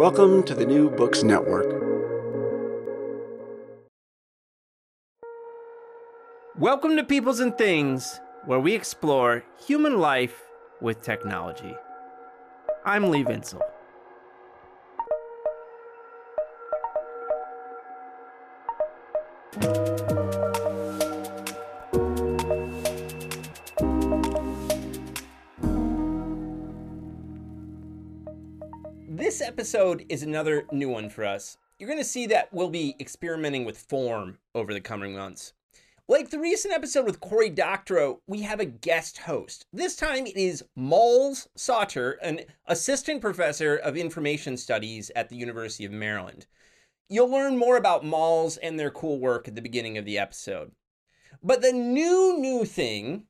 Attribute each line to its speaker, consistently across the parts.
Speaker 1: Welcome to the New Books Network.
Speaker 2: Welcome to Peoples and Things, where we explore human life with technology. I'm Lee Vinsel. This episode is another new one for us. You're going to see that we'll be experimenting with form over the coming months. Like the recent episode with Cory Doctorow, we have a guest host. This time it is Mols Sauter, an assistant professor of information studies at the University of Maryland. You'll learn more about Mols and their cool work at the beginning of the episode. But the new, new thing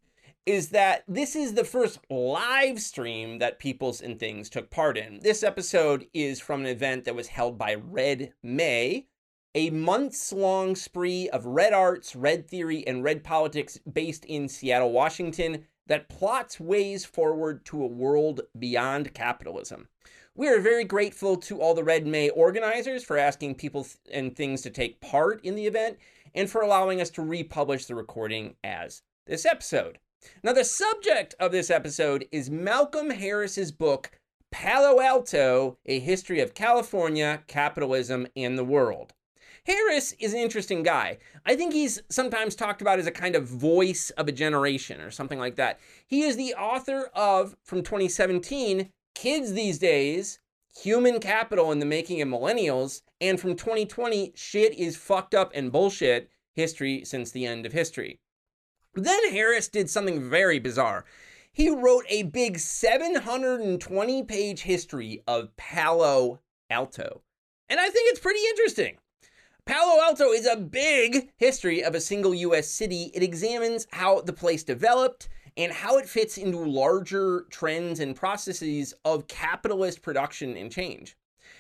Speaker 2: is that this is the first live stream that Peoples and Things took part in. This episode is from an event that was held by Red May, a months long spree of red arts, red theory, and red politics based in Seattle, Washington that plots ways forward to a world beyond capitalism. We are very grateful to all the Red May organizers for asking people and things to take part in the event and for allowing us to republish the recording as this episode. Now, the subject of this episode is Malcolm Harris's book, Palo Alto A History of California, Capitalism, and the World. Harris is an interesting guy. I think he's sometimes talked about as a kind of voice of a generation or something like that. He is the author of, from 2017, Kids These Days Human Capital in the Making of Millennials, and from 2020, Shit is Fucked Up and Bullshit History Since the End of History. Then Harris did something very bizarre. He wrote a big 720 page history of Palo Alto. And I think it's pretty interesting. Palo Alto is a big history of a single US city. It examines how the place developed and how it fits into larger trends and processes of capitalist production and change.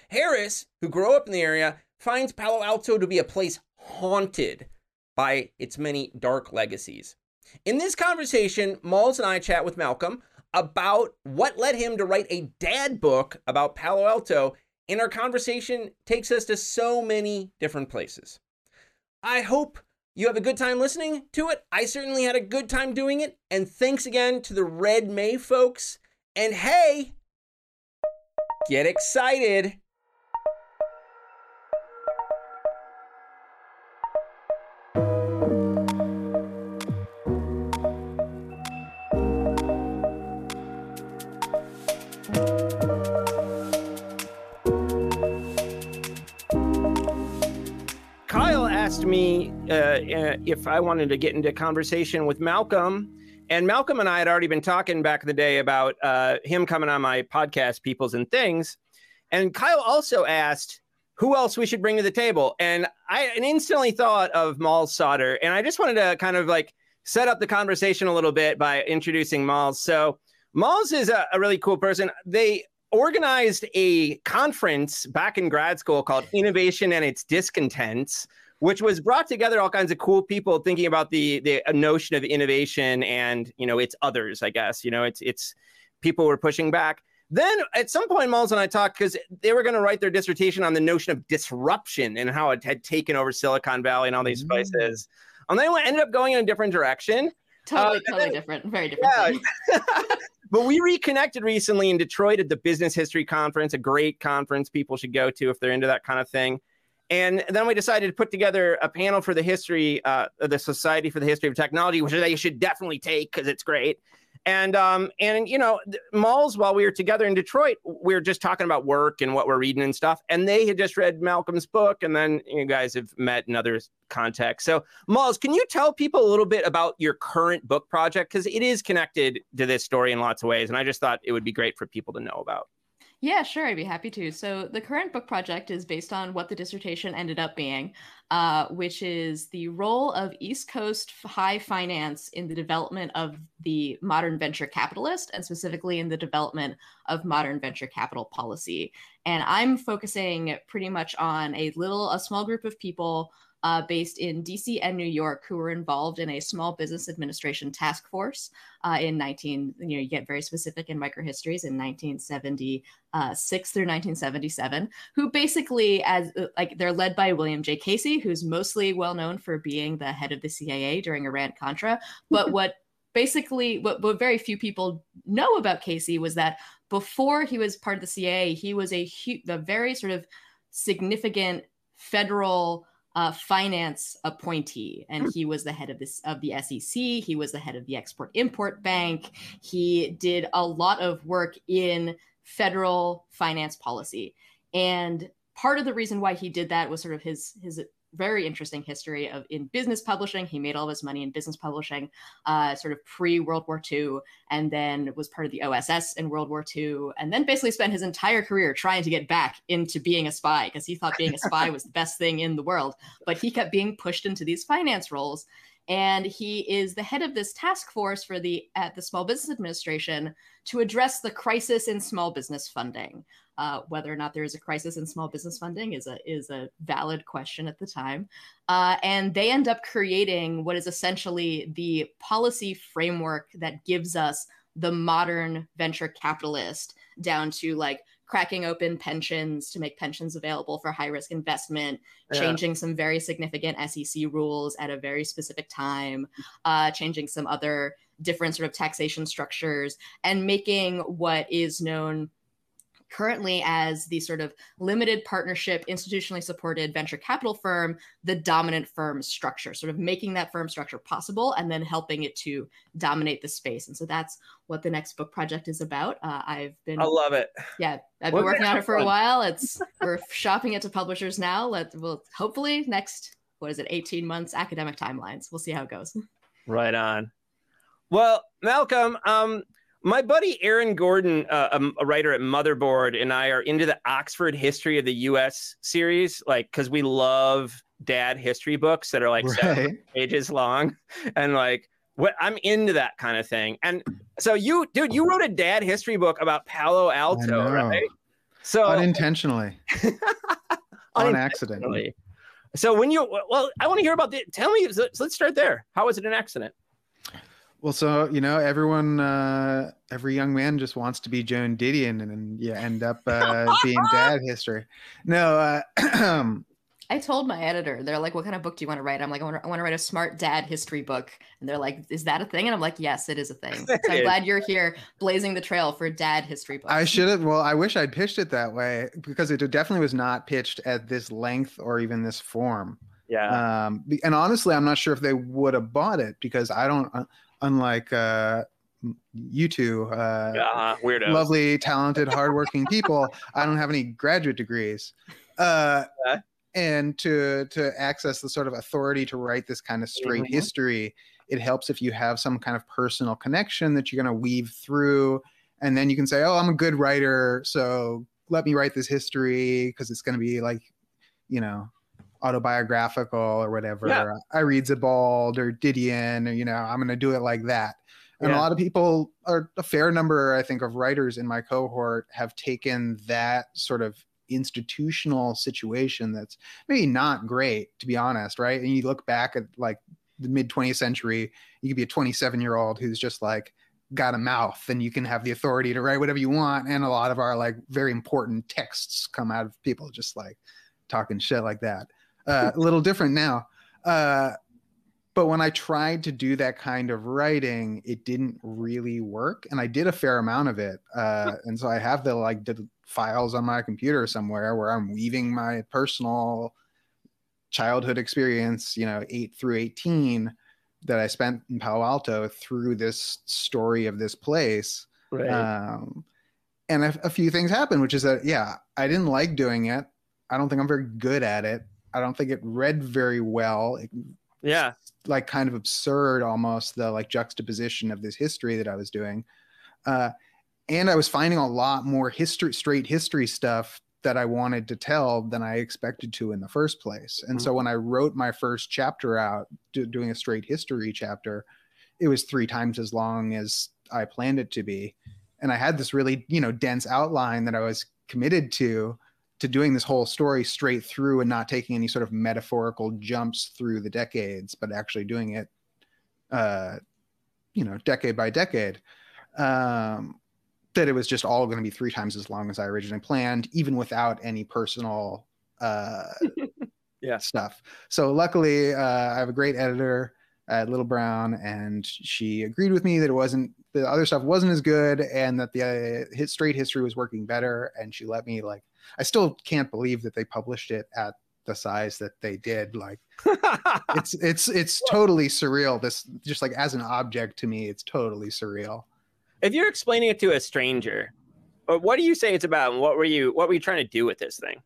Speaker 2: Harris, who grew up in the area, finds Palo Alto to be a place haunted by its many dark legacies. In this conversation, Mols and I chat with Malcolm about what led him to write a dad book about Palo Alto, and our conversation takes us to so many different places. I hope you have a good time listening to it. I certainly had a good time doing it, and thanks again to the Red May folks. And hey, get excited! If I wanted to get into conversation with Malcolm. And Malcolm and I had already been talking back in the day about uh, him coming on my podcast, Peoples and Things. And Kyle also asked who else we should bring to the table. And I instantly thought of Mols Sauter. And I just wanted to kind of like set up the conversation a little bit by introducing Mols. So Mols is a, a really cool person. They organized a conference back in grad school called Innovation and Its Discontents, which was brought together all kinds of cool people thinking about the the notion of innovation and you know it's others. I guess you know it's it's people were pushing back. Then at some point, Mols and I talked because they were going to write their dissertation on the notion of disruption and how it had taken over Silicon Valley and all these mm-hmm. places. And then we ended up going in a different direction.
Speaker 3: Totally, uh, totally then, different. Very different.
Speaker 2: Yeah. but we reconnected recently in Detroit at the Business History Conference, a great conference people should go to if they're into that kind of thing. And then we decided to put together a panel for the history, uh, the Society for the History of Technology, which they should definitely take because it's great. And um, and you know, Mols, while we were together in Detroit, we were just talking about work and what we're reading and stuff. And they had just read Malcolm's book, and then you guys have met in other contexts. So, Mols, can you tell people a little bit about your current book project? Because it is connected to this story in lots of ways, and I just thought it would be great for people to know about.
Speaker 3: Yeah, sure, I'd be happy to. So, the current book project is based on what the dissertation ended up being, uh, which is the role of East Coast high finance in the development of the modern venture capitalist, and specifically in the development of modern venture capital policy. And I'm focusing pretty much on a little, a small group of people uh, based in DC and New York who were involved in a small business administration task force uh, in 19, you know, you get very specific in microhistories in 1976 through 1977, who basically, as uh, like they're led by William J. Casey, who's mostly well known for being the head of the CIA during Iran Contra. But what basically what, what very few people know about Casey was that before he was part of the CIA, he was a hu- the very sort of significant federal uh, finance appointee, and hmm. he was the head of this of the SEC. He was the head of the Export Import Bank. He did a lot of work in federal finance policy, and part of the reason why he did that was sort of his his very interesting history of in business publishing. He made all of his money in business publishing, uh, sort of pre World War II, and then was part of the OSS in World War II, and then basically spent his entire career trying to get back into being a spy because he thought being a spy was the best thing in the world. But he kept being pushed into these finance roles. And he is the head of this task force for the at the Small Business Administration to address the crisis in small business funding. Uh, whether or not there is a crisis in small business funding is a is a valid question at the time, uh, and they end up creating what is essentially the policy framework that gives us the modern venture capitalist down to like cracking open pensions to make pensions available for high risk investment, yeah. changing some very significant SEC rules at a very specific time, uh, changing some other different sort of taxation structures, and making what is known currently as the sort of limited partnership, institutionally supported venture capital firm, the dominant firm structure, sort of making that firm structure possible and then helping it to dominate the space. And so that's what the next book project is about. Uh, I've been,
Speaker 2: I love it.
Speaker 3: Yeah, I've been working on it for a while. It's we're shopping it to publishers now. Let we'll hopefully next what is it, 18 months academic timelines. We'll see how it goes.
Speaker 2: Right on. Well, Malcolm, um, my buddy Aaron Gordon, uh, a, a, writer at Motherboard, and I are into the Oxford History of the U.S. series, like because we love dad history books that are like right. pages long, and like what I'm into that kind of thing. And so you, dude, you wrote a dad history book about Palo Alto, right?
Speaker 4: So unintentionally, on accident.
Speaker 2: So when you, well, I want to hear about the. Tell me, so let's start there. How was it an accident?
Speaker 4: Well, so you know, everyone, uh, every young man just wants to be Joan Didion, and then you end up uh, being dad history. No, uh,
Speaker 3: I told my editor, they're like, "What kind of book do you want to write?" I'm like, "I want to, I want to write a smart dad history book," and they're like, "Is that a thing?" And I'm like, "Yes, it is a thing." So I'm glad you're here, blazing the trail for dad history books.
Speaker 4: I should have. Well, I wish I'd pitched it that way because it definitely was not pitched at this length or even this form.
Speaker 2: Yeah.
Speaker 4: Um, and honestly, I'm not sure if they would have bought it because I don't. Unlike uh, you two, uh,
Speaker 2: uh,
Speaker 4: lovely, talented, hardworking people, I don't have any graduate degrees. Uh, and to to access the sort of authority to write this kind of straight mm-hmm. history, it helps if you have some kind of personal connection that you're going to weave through, and then you can say, "Oh, I'm a good writer, so let me write this history because it's going to be like, you know, autobiographical or whatever. Yeah. I read Sebald or Didion, or you know, I'm going to do it like that. And
Speaker 2: Yeah.
Speaker 4: a lot of people, or a fair number, I think, of writers in my cohort have taken that sort of institutional situation that's maybe not great, to be honest, right? And you look back at like the mid 20th century, you could be a 27 year old who's just like got a mouth and you can have the authority to write whatever you want. And a lot of our like very important texts come out of people just like talking shit like that. Uh, a little different now. Uh, but when I tried to do that kind of writing, it didn't really work. And I did a fair amount of it. Uh, and so I have the like the files on my computer somewhere where I'm weaving my personal childhood experience, you know, eight through 18 that I spent in Palo Alto through this story of this place.
Speaker 2: Right.
Speaker 4: Um, and a, a few things happened, which is that, yeah, I didn't like doing it. I don't think I'm very good at it. I don't think it read very well. It,
Speaker 2: yeah.
Speaker 4: like kind of absurd almost the like juxtaposition of this history that I was doing. Uh, and I was finding a lot more history, straight history stuff that I wanted to tell than I expected to in the first place. And so when I wrote my first chapter out, do, doing a straight history chapter, it was three times as long as I planned it to be. And I had this really, you know, dense outline that I was committed to to doing this whole story straight through and not taking any sort of metaphorical jumps through the decades, but actually doing it, uh, you know, decade by decade. Um, that it was just all going to be three times as long as I originally planned, even without any personal uh,
Speaker 2: Yeah.
Speaker 4: stuff. So luckily, uh, I have a great editor at Little Brown, and she agreed with me that it wasn't the other stuff wasn't as good, and that the uh, hit straight history was working better. And she let me like. I still can't believe that they published it at the size that they did. Like it's it's it's totally surreal. This just like as an object to me, it's totally surreal.
Speaker 2: if you're explaining it to a stranger, what do you say it's about, and what were you what were you trying to do with this thing?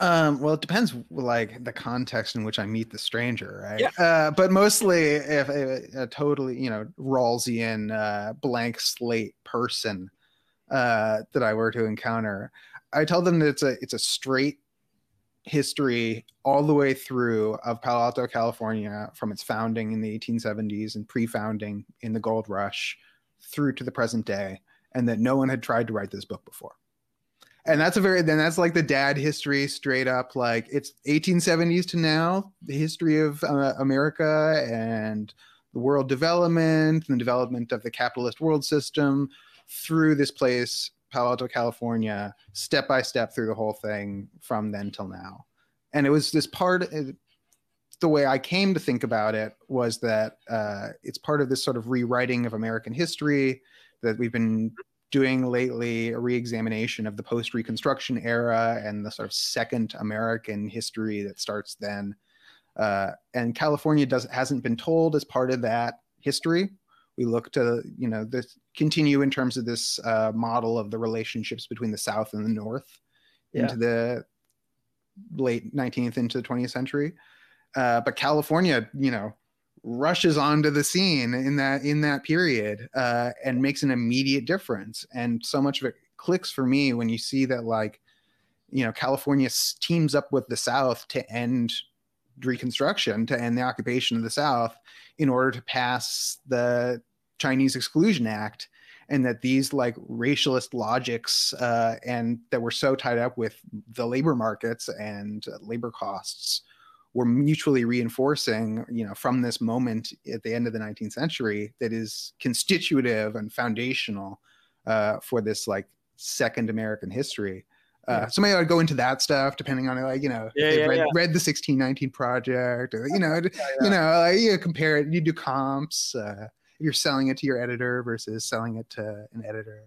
Speaker 4: Um, well, it depends, like the context in which I meet the stranger, right?
Speaker 2: Yeah.
Speaker 4: Uh, but mostly, if a, a totally, you know, Rawlsian uh, blank slate person uh, that I were to encounter, I tell them that it's a it's a straight history all the way through of Palo Alto, California, from its founding in the 1870s and pre-founding in the gold rush through to the present day, and that no one had tried to write this book before. And that's a very then that's like the dad history straight up like it's 1870s to now the history of uh, america and the world development and the development of the capitalist world system through this place palo alto california step by step through the whole thing from then till now. And it was this part uh, the way i came to think about it was that uh, it's part of this sort of rewriting of american history that we've been doing lately a re-examination of the post-reconstruction era and the sort of second american history that starts then. Uh, and california does hasn't been told as part of that history we look to you know this continue in terms of this uh, model of the relationships between the south and the north
Speaker 2: Yeah.
Speaker 4: into the late 19th into the 20th century uh, but california you know rushes onto the scene in that in that period uh, and makes an immediate difference and so much of it clicks for me when you see that like you know california teams up with the south to end reconstruction to end the occupation of the south in order to pass the chinese exclusion act and that these like racialist logics uh, and that were so tied up with the labor markets and uh, labor costs were mutually reinforcing you know from this moment at the end of the 19th century that is constitutive and foundational uh, for this like second american history. Uh, so maybe I'd go into that stuff depending on like you know
Speaker 2: Yeah, yeah,
Speaker 4: read, read the 1619 project or you know you know like, you compare it you do comps uh, you're selling it to your editor versus selling it to an editor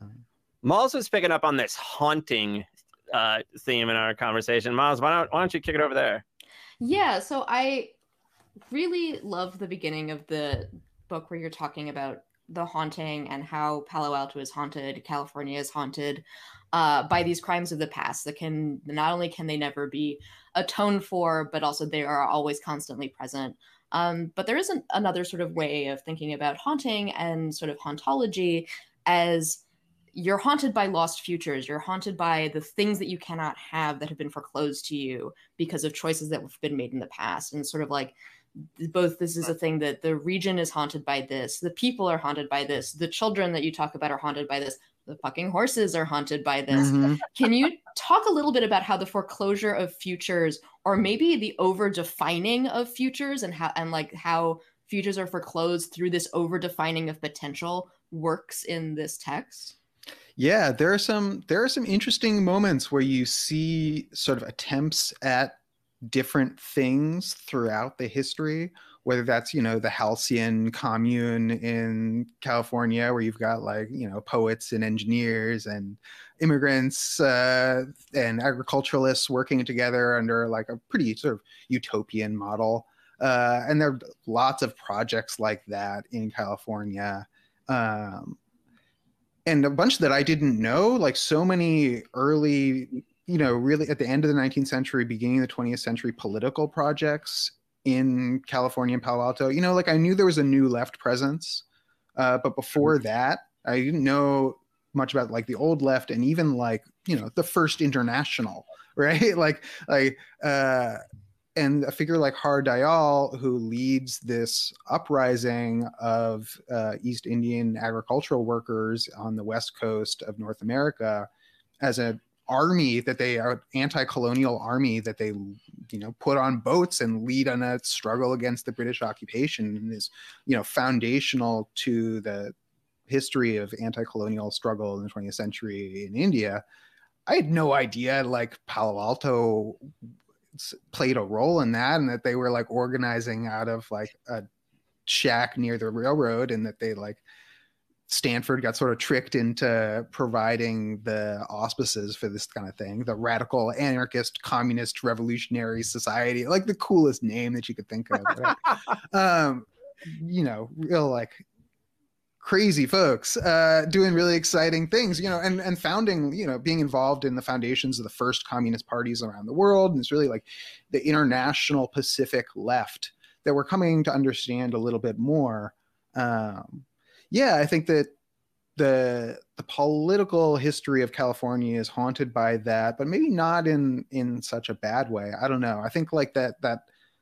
Speaker 4: um,
Speaker 2: Mols was picking up on this haunting uh, theme in our conversation. Mols, why don't why don't you kick it over there?
Speaker 3: Yeah, so I really love the beginning of the book where you're talking about the haunting and how Palo Alto is haunted, California is haunted uh, by these crimes of the past that can not only can they never be atoned for, but also they are always constantly present. Um, but there isn't another sort of way of thinking about haunting and sort of hauntology as you're haunted by lost futures. You're haunted by the things that you cannot have that have been foreclosed to you because of choices that have been made in the past. And sort of like both this is a thing that the region is haunted by this, the people are haunted by this, the children that you talk about are haunted by this, the fucking horses are haunted by this.
Speaker 4: Mm-hmm.
Speaker 3: Can you talk a little bit about how the foreclosure of futures, or maybe the over defining of futures, and how and like how futures are foreclosed through this over defining of potential works in this text?
Speaker 4: Yeah, there are some there are some interesting moments where you see sort of attempts at different things throughout the history whether that's you know the halcyon commune in california where you've got like you know poets and engineers and immigrants uh, and agriculturalists working together under like a pretty sort of utopian model uh, and there are lots of projects like that in california um, and a bunch that i didn't know like so many early you know, really at the end of the 19th century, beginning of the 20th century, political projects in California and Palo Alto. You know, like I knew there was a new left presence, uh, but before that, I didn't know much about like the old left and even like you know the first international, right? like like uh, and a figure like Har Dayal, who leads this uprising of uh, East Indian agricultural workers on the west coast of North America, as a army that they are anti-colonial army that they you know put on boats and lead on a struggle against the british occupation and is you know foundational to the history of anti-colonial struggle in the 20th century in india. I had no idea like palo alto played a role in that and that they were like organizing out of like a shack near the railroad and that they like Stanford got sort of tricked into providing the auspices for this kind of thing the radical anarchist communist revolutionary society like the coolest name that you could think of right? um, you know real like crazy folks uh, doing really exciting things you know and and founding you know being involved in the foundations of the first communist parties around the world and it's really like the international pacific left that we're coming to understand a little bit more um, yeah, I think that the the political history of California is haunted by that, but maybe not in in such a bad way. I don't know. I think like that that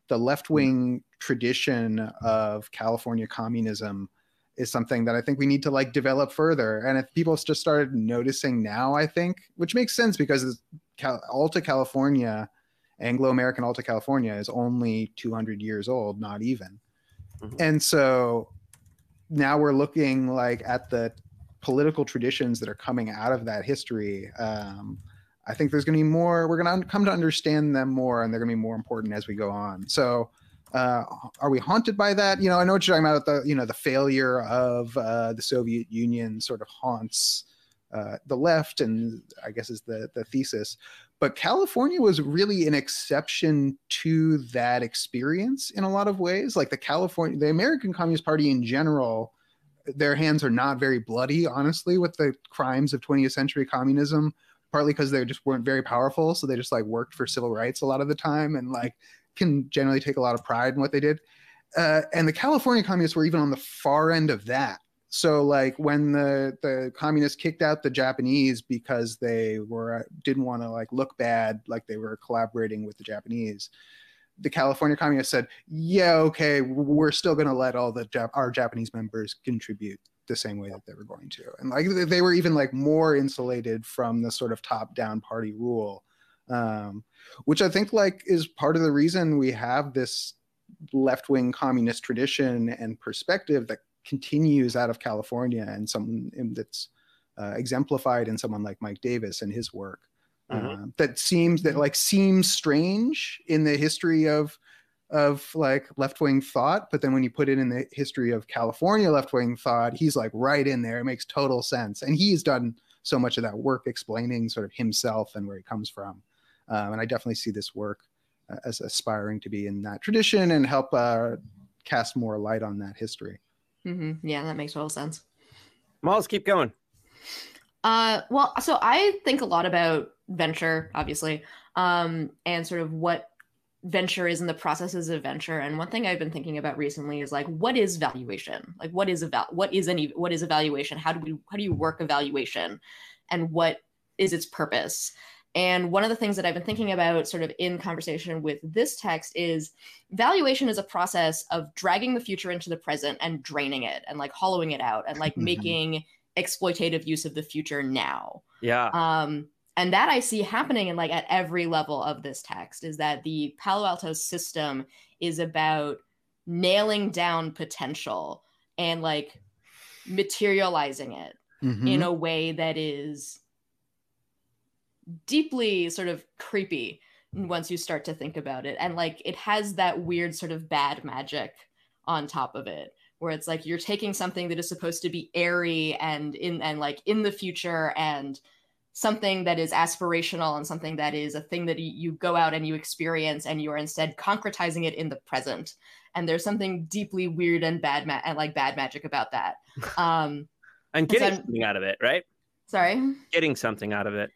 Speaker 4: the left wing tradition of California communism is something that I think we need to like develop further. And if people just started noticing now, I think, which makes sense because Cal- Alta California, Anglo American Alta California is only 200 years old, not even. Mm-hmm. And so now we're looking like at the political traditions that are coming out of that history. Um, I think there's going to be more. We're going to come to understand them more, and they're going to be more important as we go on. So, uh, are we haunted by that? You know, I know what you're talking about. The you know the failure of uh, the Soviet Union sort of haunts uh, the left, and I guess is the the thesis. But California was really an exception to that experience in a lot of ways. Like the California, the American Communist Party in general, their hands are not very bloody, honestly, with the crimes of 20th century communism, partly because they just weren't very powerful. So they just like worked for civil rights a lot of the time and like can generally take a lot of pride in what they did. Uh, and the California communists were even on the far end of that. So like when the the communists kicked out the Japanese because they were didn't want to like look bad like they were collaborating with the Japanese, the California communists said, "Yeah, okay, we're still going to let all the Jap- our Japanese members contribute the same way that they were going to." And like they were even like more insulated from the sort of top-down party rule, um, which I think like is part of the reason we have this left-wing communist tradition and perspective that continues out of California and some that's uh, exemplified in someone like Mike Davis and his work. Mm-hmm. Uh, that seems that like seems strange in the history of of like left wing thought, but then when you put it in the history of California left wing thought, he's like right in there. It makes total sense, and he's done so much of that work explaining sort of himself and where he comes from. Um, and I definitely see this work uh, as aspiring to be in that tradition and help uh, cast more light on that history.
Speaker 3: Mm-hmm. Yeah, that makes total sense.
Speaker 2: Mols, keep going.
Speaker 3: Uh, well, so I think a lot about venture, obviously, um, and sort of what venture is and the processes of venture. And one thing I've been thinking about recently is like, what is valuation? Like, what is a val- what is any what is evaluation? How do we how do you work evaluation, and what is its purpose? And one of the things that I've been thinking about, sort of in conversation with this text, is valuation is a process of dragging the future into the present and draining it and like hollowing it out and like mm-hmm. making exploitative use of the future now.
Speaker 2: Yeah.
Speaker 3: Um, and that I see happening in like at every level of this text is that the Palo Alto system is about nailing down potential and like materializing it mm-hmm. in a way that is deeply sort of creepy once you start to think about it. And like it has that weird sort of bad magic on top of it where it's like you're taking something that is supposed to be airy and in and like in the future and something that is aspirational and something that is a thing that you go out and you experience and you are instead concretizing it in the present. And there's something deeply weird and bad ma- and like bad magic about that. Um
Speaker 2: and getting so something out of it right?
Speaker 3: Sorry?
Speaker 2: Getting something out of it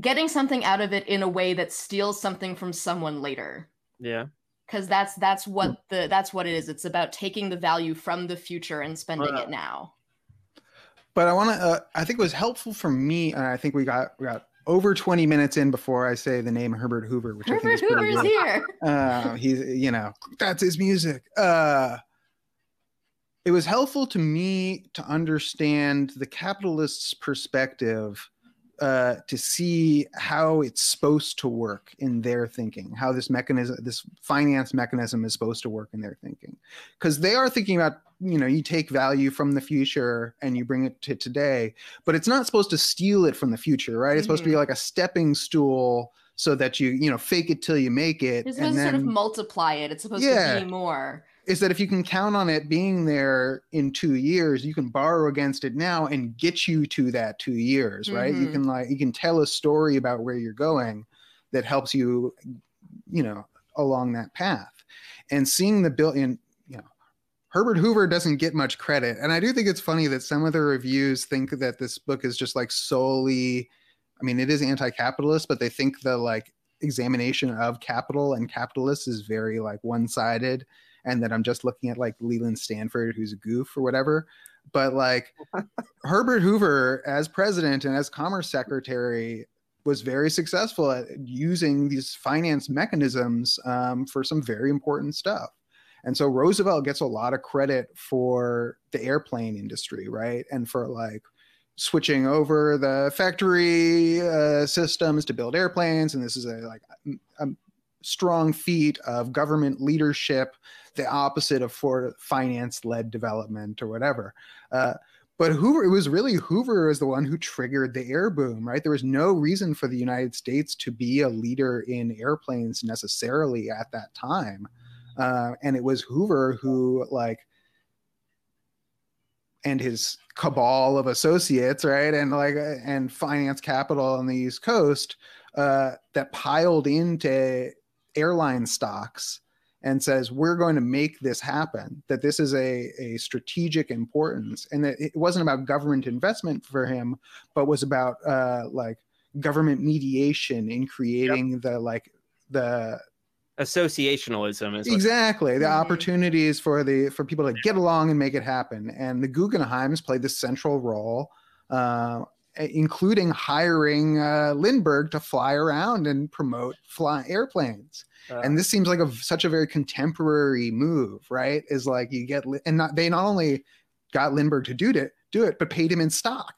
Speaker 3: getting something out of it in a way that steals something from someone later.
Speaker 2: Yeah.
Speaker 3: Because that's that's what the that's what it is. It's about taking the value from the future and spending uh, it now.
Speaker 4: But i want to uh, i think it was helpful for me and i think we got we got over 20 minutes in before I say the name Herbert Hoover, which
Speaker 3: Herbert I
Speaker 4: think is
Speaker 3: Hoover's
Speaker 4: pretty
Speaker 3: here.
Speaker 4: Uh, he's, you know, that's his music. Uh, it was helpful to me to understand the capitalist's perspective uh, to see how it's supposed to work in their thinking, how this mechanism, this finance mechanism is supposed to work in their thinking. Because they are thinking about, you know, you take value from the future and you bring it to today, but it's not supposed to steal it from the future, right? It's mm-hmm. supposed to be mm-hmm. like a stepping stool so that you, you know, fake it till you make it.
Speaker 3: It's supposed to sort of multiply it. It's supposed yeah. to be more
Speaker 4: is that if you can count on it being there in two years, you can borrow against it now and get you to that two years, right? Mm-hmm. You can like you can tell a story about where you're going that helps you, you know, along that path. And seeing the billion, you know, Herbert Hoover doesn't get much credit. And I do think it's funny that some of the reviews think that this book is just like solely, I mean, it is anti-capitalist, but they think the like examination of capital and capitalists is very like one-sided and that I'm just looking at like Leland Stanford, who's a goof or whatever. But like Herbert Hoover as president and as commerce secretary was very successful at using these finance mechanisms um, for some very important stuff. And so Roosevelt gets a lot of credit for the airplane industry, right? And for like switching over the factory uh, systems to build airplanes. And this is a like a, strong feat of government leadership the opposite of for finance led development or whatever. Uh, but Hoover, it was really Hoover is the one who triggered the air boom, right? There was no reason for the United States to be a leader in airplanes necessarily at that time. Uh, and it was Hoover who, like, and his cabal of associates, right? And like, and finance capital on the East Coast uh, that piled into airline stocks and says we're going to make this happen that this is a, a strategic importance and that it wasn't about government investment for him but was about uh, like government mediation in creating yep. the like the
Speaker 2: associationalism is
Speaker 4: exactly the mm-hmm. opportunities for the for people to get along and make it happen and the guggenheims played this central role uh, including hiring uh, lindbergh to fly around and promote fly airplanes uh, and this seems like a such a very contemporary move, right? Is like you get and not they not only got Lindbergh to do it, do it, but paid him in stock.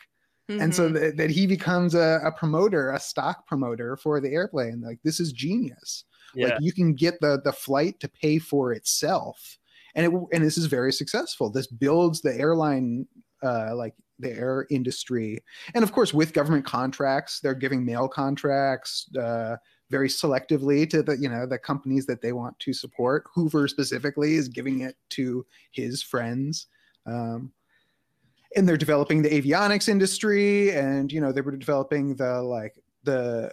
Speaker 4: Mm-hmm. And so mm-hmm. that, that he becomes a, a, promoter, a stock promoter for the airplane. Like this is genius. Yeah. Like you can get the the flight to pay for itself, and it and this is very successful. This builds the airline uh, like the air industry, and of course with government contracts, they're giving mail contracts. Uh, very selectively to the you know the companies that they want to support. Hoover specifically is giving it to his friends. Um, and they're developing the avionics industry and you know they were developing the like the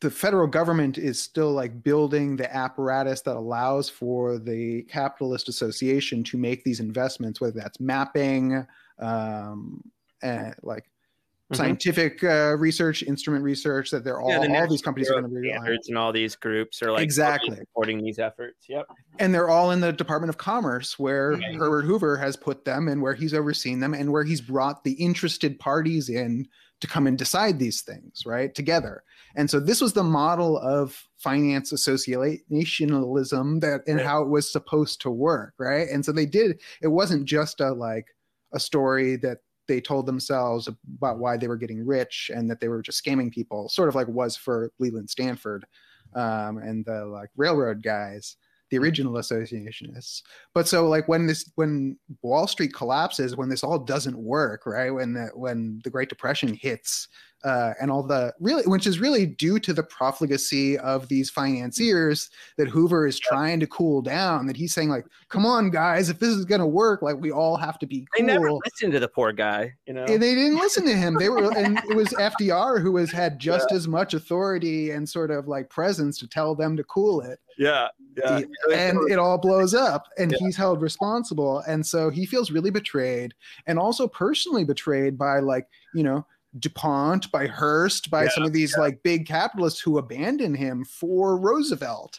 Speaker 4: the federal government is still like building the apparatus that allows for the capitalist association to make these investments whether that's mapping um, and like Mm-hmm. scientific uh, research, instrument research that they're all yeah, the all these companies are going to be
Speaker 2: standards and all these groups are like
Speaker 4: exactly.
Speaker 2: supporting these efforts. Yep,
Speaker 4: and they're all in the Department of Commerce where. Herbert Hoover has put them and where he's overseen them and where he's brought the interested parties in to come and decide these things right together. And so this was the model of finance associationalism that and how it was supposed to work right? And so they did it wasn't just a like a story that they told themselves about why they were getting rich and that they were just scamming people sort of like was for leland stanford um, and the like railroad guys the original associationists. But so like when this when wall street collapses when this all doesn't work right when the when the great depression hits uh, and all the really, which is really due to the profligacy of these financiers that Hoover is trying to cool down. That he's saying like, "Come on, guys, if this is gonna work, like we all have to be cool."
Speaker 2: They never listened to the poor guy, you know.
Speaker 4: And they didn't listen to him. They were, and it was FDR who has had just yeah. as much authority and sort of like presence to tell them to cool it.
Speaker 2: Yeah, yeah.
Speaker 4: and it all blows up, and yeah. he's held responsible, and so he feels really betrayed, and also personally betrayed by like you know DuPont, by Hearst, by yeah, some of these yeah. like big capitalists who abandon him for Roosevelt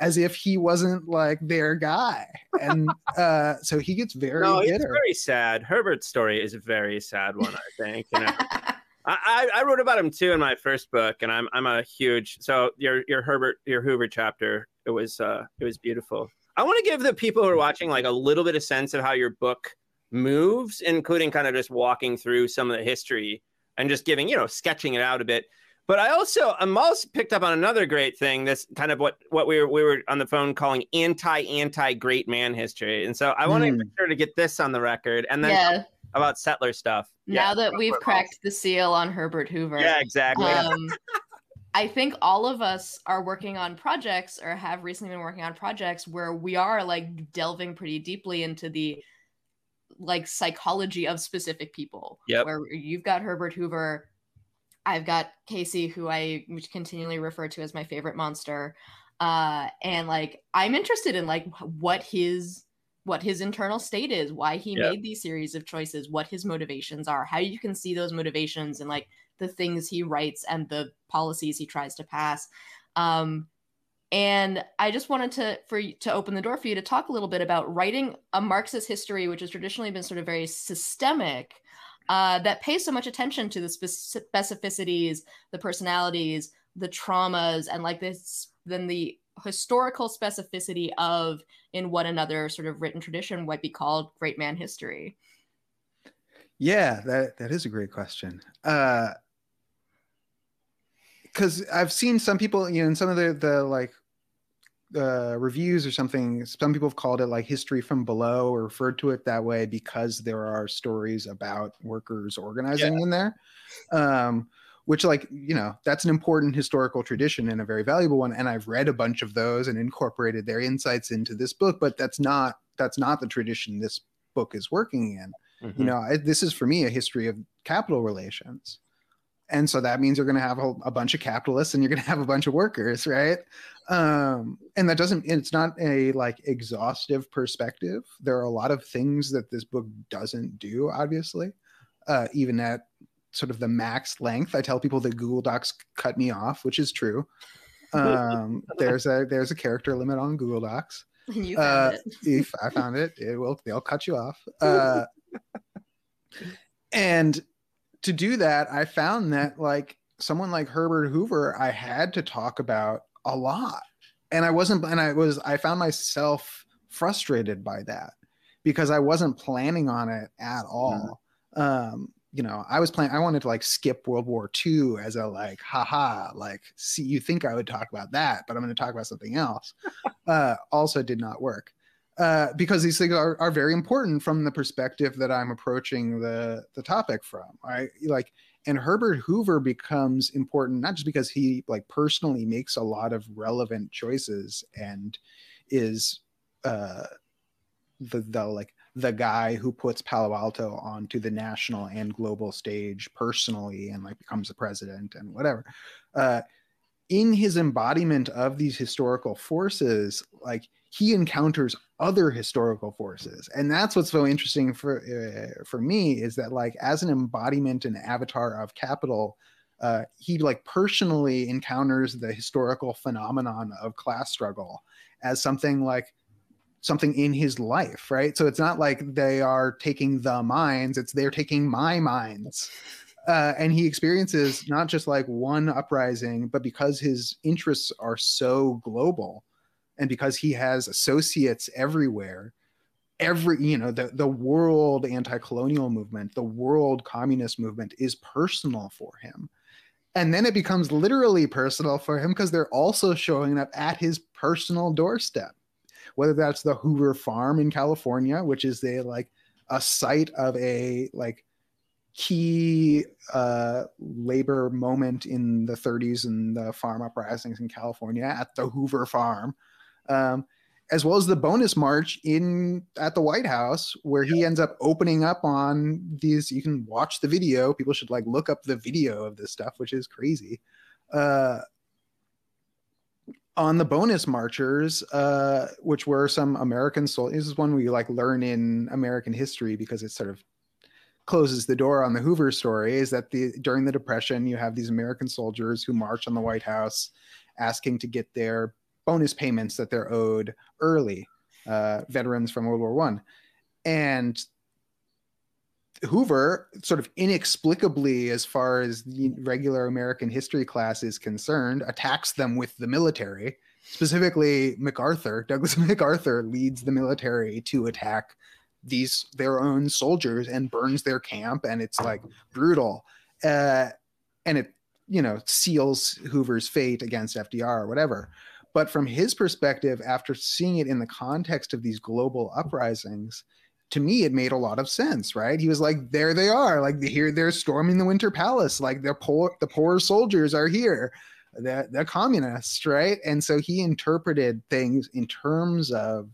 Speaker 4: as if he wasn't like their guy. And uh, so he gets very no,
Speaker 2: bitter. It's very sad. Herbert's story is a very sad one, I think. You know. I, I wrote about him too in my first book, and I'm I'm a huge so your your Herbert your Hoover chapter it was uh it was beautiful. I want to give the people who are watching like a little bit of sense of how your book moves, including kind of just walking through some of the history and just giving, you know, sketching it out a bit. But I also I'm also picked up on another great thing. This kind of what what we were we were on the phone calling anti anti great man history. And so I want to mm. make sure to get this on the record, and then yeah. about settler stuff.
Speaker 3: Now yeah, that we've cracked the seal on Herbert Hoover.
Speaker 2: Yeah, exactly. Um,
Speaker 3: I think all of us are working on projects or have recently been working on projects where we are like delving pretty deeply into the like psychology of specific people.
Speaker 2: Yeah.
Speaker 3: Where you've got Herbert Hoover, I've got Casey, who I continually refer to as my favorite monster. Uh, and like I'm interested in like what his what his internal state is, why he yep. made these series of choices, what his motivations are, how you can see those motivations and like the things he writes and the policies he tries to pass. Um, and I just wanted to for to open the door for you to talk a little bit about writing a Marxist history, which has traditionally been sort of very systemic, uh, that pays so much attention to the specificities, the personalities, the traumas, and like this, then the historical specificity of in what another sort of written tradition might be called great man history.
Speaker 4: Yeah, that that is a great question. Uh, because I've seen some people, you know, in some of the the like uh, reviews or something, some people have called it like history from below or referred to it that way because there are stories about workers organizing yeah. in there. Um, which like you know that's an important historical tradition and a very valuable one and i've read a bunch of those and incorporated their insights into this book but that's not that's not the tradition this book is working in mm-hmm. you know I, this is for me a history of capital relations and so that means you're going to have a, a, bunch of capitalists and you're going to have a bunch of workers right? Um, and that doesn't it's not a like exhaustive perspective. There are a lot of things that this book doesn't do obviously. Uh, even at sort of the max length i tell people that google docs cut me off which is true. Um, there's a there's a character limit on google docs.
Speaker 3: You found uh,
Speaker 4: it. if i found it it will they'll cut you off. Uh, and to do that, I found that like someone like Herbert Hoover, I had to talk about a lot. And I wasn't, and I was, I found myself frustrated by that because I wasn't planning on it at all. Mm-hmm. Um, you know, I was planning, I wanted to like skip World War II as a like, haha, like, see, you think I would talk about that, but I'm going to talk about something else. uh, also did not work uh, because these things are, are very important from the perspective that I'm approaching the the topic from. I like and Herbert Hoover becomes important not just because he like personally makes a lot of relevant choices and is uh, the the like the guy who puts Palo Alto onto the national and global stage personally and like becomes the president and whatever. Uh, in his embodiment of these historical forces, like he encounters other historical forces. And that's what's so interesting for uh, for me is that like as an embodiment and avatar of capital uh, he like personally encounters the historical phenomenon of class struggle as something like something in his life right? So it's not like they are taking the minds it's they're taking my minds. Uh, and he experiences not just like one uprising, but because his interests are so global and because he has associates everywhere, every, you know, the, the world anti colonial movement, the world communist movement is personal for him. And then it becomes literally personal for him because they're also showing up at his personal doorstep, whether that's the Hoover Farm in California, which is a like a site of a like key uh, labor moment in the 30s and the farm uprisings in California at the Hoover Farm, um, as well as the bonus march in at the White House, where he ends up opening up on these. You can watch the video. People should like look up the video of this stuff, which is crazy. Uh, on the bonus marchers, uh, which were some American soldiers. This is one we like learn in American history because it sort of closes the door on the Hoover story. Is that the during the Depression you have these American soldiers who march on the White House, asking to get their bonus payments that they're owed early, uh, veterans from World War One, and Hoover, sort of inexplicably, as far as the regular American history class is concerned, attacks them with the military. Specifically, MacArthur, Douglas MacArthur, leads the military to attack these their own soldiers and burns their camp, and it's like brutal. Uh, and it, you know, seals Hoover's fate against FDR or whatever. But from his perspective, after seeing it in the context of these global uprisings, to me it made a lot of sense right? He was like there they are. Like here they're storming the winter palace. Like the poor the poor soldiers are here. The the communists right? And so he interpreted things in terms of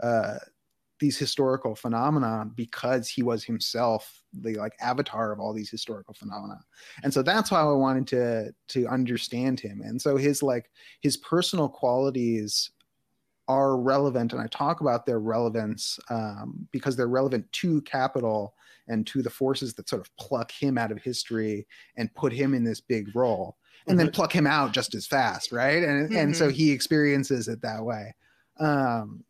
Speaker 4: uh these historical phenomena because he was himself the like avatar of all these historical phenomena and so that's how i wanted to to understand him and so his like his personal qualities are relevant, and I talk about their relevance um, because they're relevant to capital and to the forces that sort of pluck him out of history and put him in this big role, and mm-hmm. then pluck him out just as fast, right? And mm-hmm. and so mm-hmm. he experiences it that way. Um,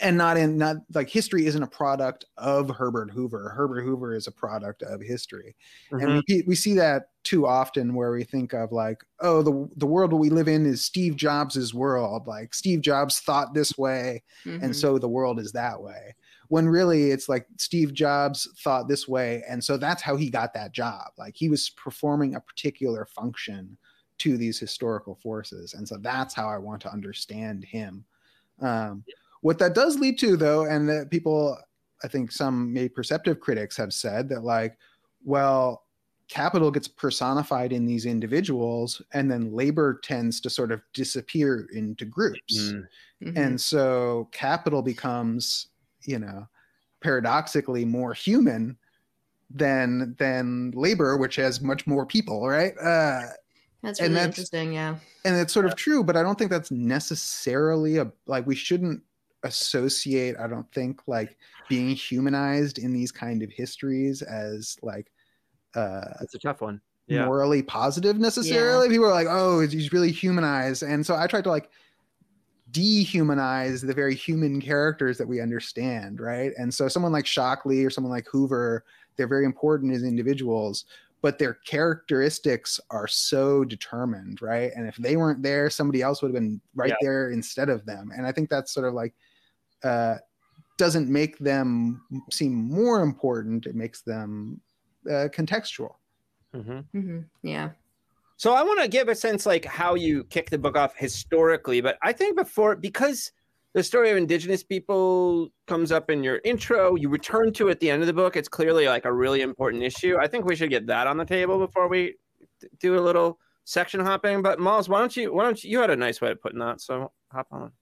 Speaker 4: and not in not like history isn't a product of Herbert Hoover. Herbert Hoover is a product of history, mm-hmm. and we we see that too often where we think of like, oh, the the world we live in is Steve Jobs's world. Like Steve Jobs thought this way, mm-hmm. and so the world is that way. When really it's like Steve Jobs thought this way, and so that's how he got that job. Like he was performing a particular function to these historical forces, and so that's how I want to understand him. Um, yeah what that does lead to, though, and that people, I think some maybe perceptive critics have said that, like, well, capital gets personified in these individuals, and then labor tends to sort of disappear into groups. Mm-hmm. mm-hmm. And so capital becomes, you know, paradoxically more human than than labor, which has much more people, right? Uh,
Speaker 3: that's really that's, interesting, yeah.
Speaker 4: And it's sort of true, but I don't think that's necessarily a like we shouldn't associate i don't think like being humanized in these kind of histories as like uh
Speaker 2: it's a tough one
Speaker 4: yeah. morally positive necessarily yeah. people are like oh he's really humanized and so i tried to like dehumanize the very human characters that we understand right and so someone like shockley or someone like hoover they're very important as individuals but their characteristics are so determined right and if they weren't there somebody else would have been right yeah. there instead of them and i think that's sort of like uh, doesn't make them seem more important. It makes them uh, contextual.
Speaker 3: Mm-hmm. Mm-hmm. Yeah.
Speaker 2: So I want to give a sense like how you kick the book off historically, but I think before because the story of indigenous people comes up in your intro, you return to at the end of the book. It's clearly like a really important issue. I think we should get that on the table before we do a little section hopping. But Mols, why don't you? Why don't you? You had a nice way of putting that, so hop on.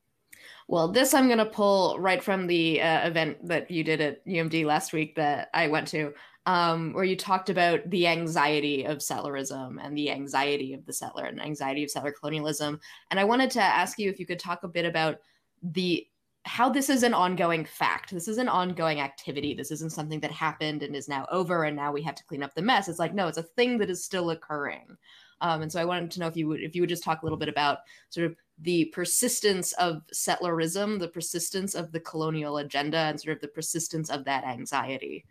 Speaker 3: Well, this I'm going to pull right from the uh, event that you did at UMD last week that I went to, um, where you talked about the anxiety of settlerism and the anxiety of the settler and anxiety of settler colonialism. And I wanted to ask you if you could talk a bit about the how this is an ongoing fact. This is an ongoing activity. This isn't something that happened and is now over and now we have to clean up the mess. It's like no, it's a thing that is still occurring. Um, and so I wanted to know if you would if you would just talk a little bit about sort of the persistence of settlerism, the persistence of the colonial agenda, and sort of the persistence of that anxiety.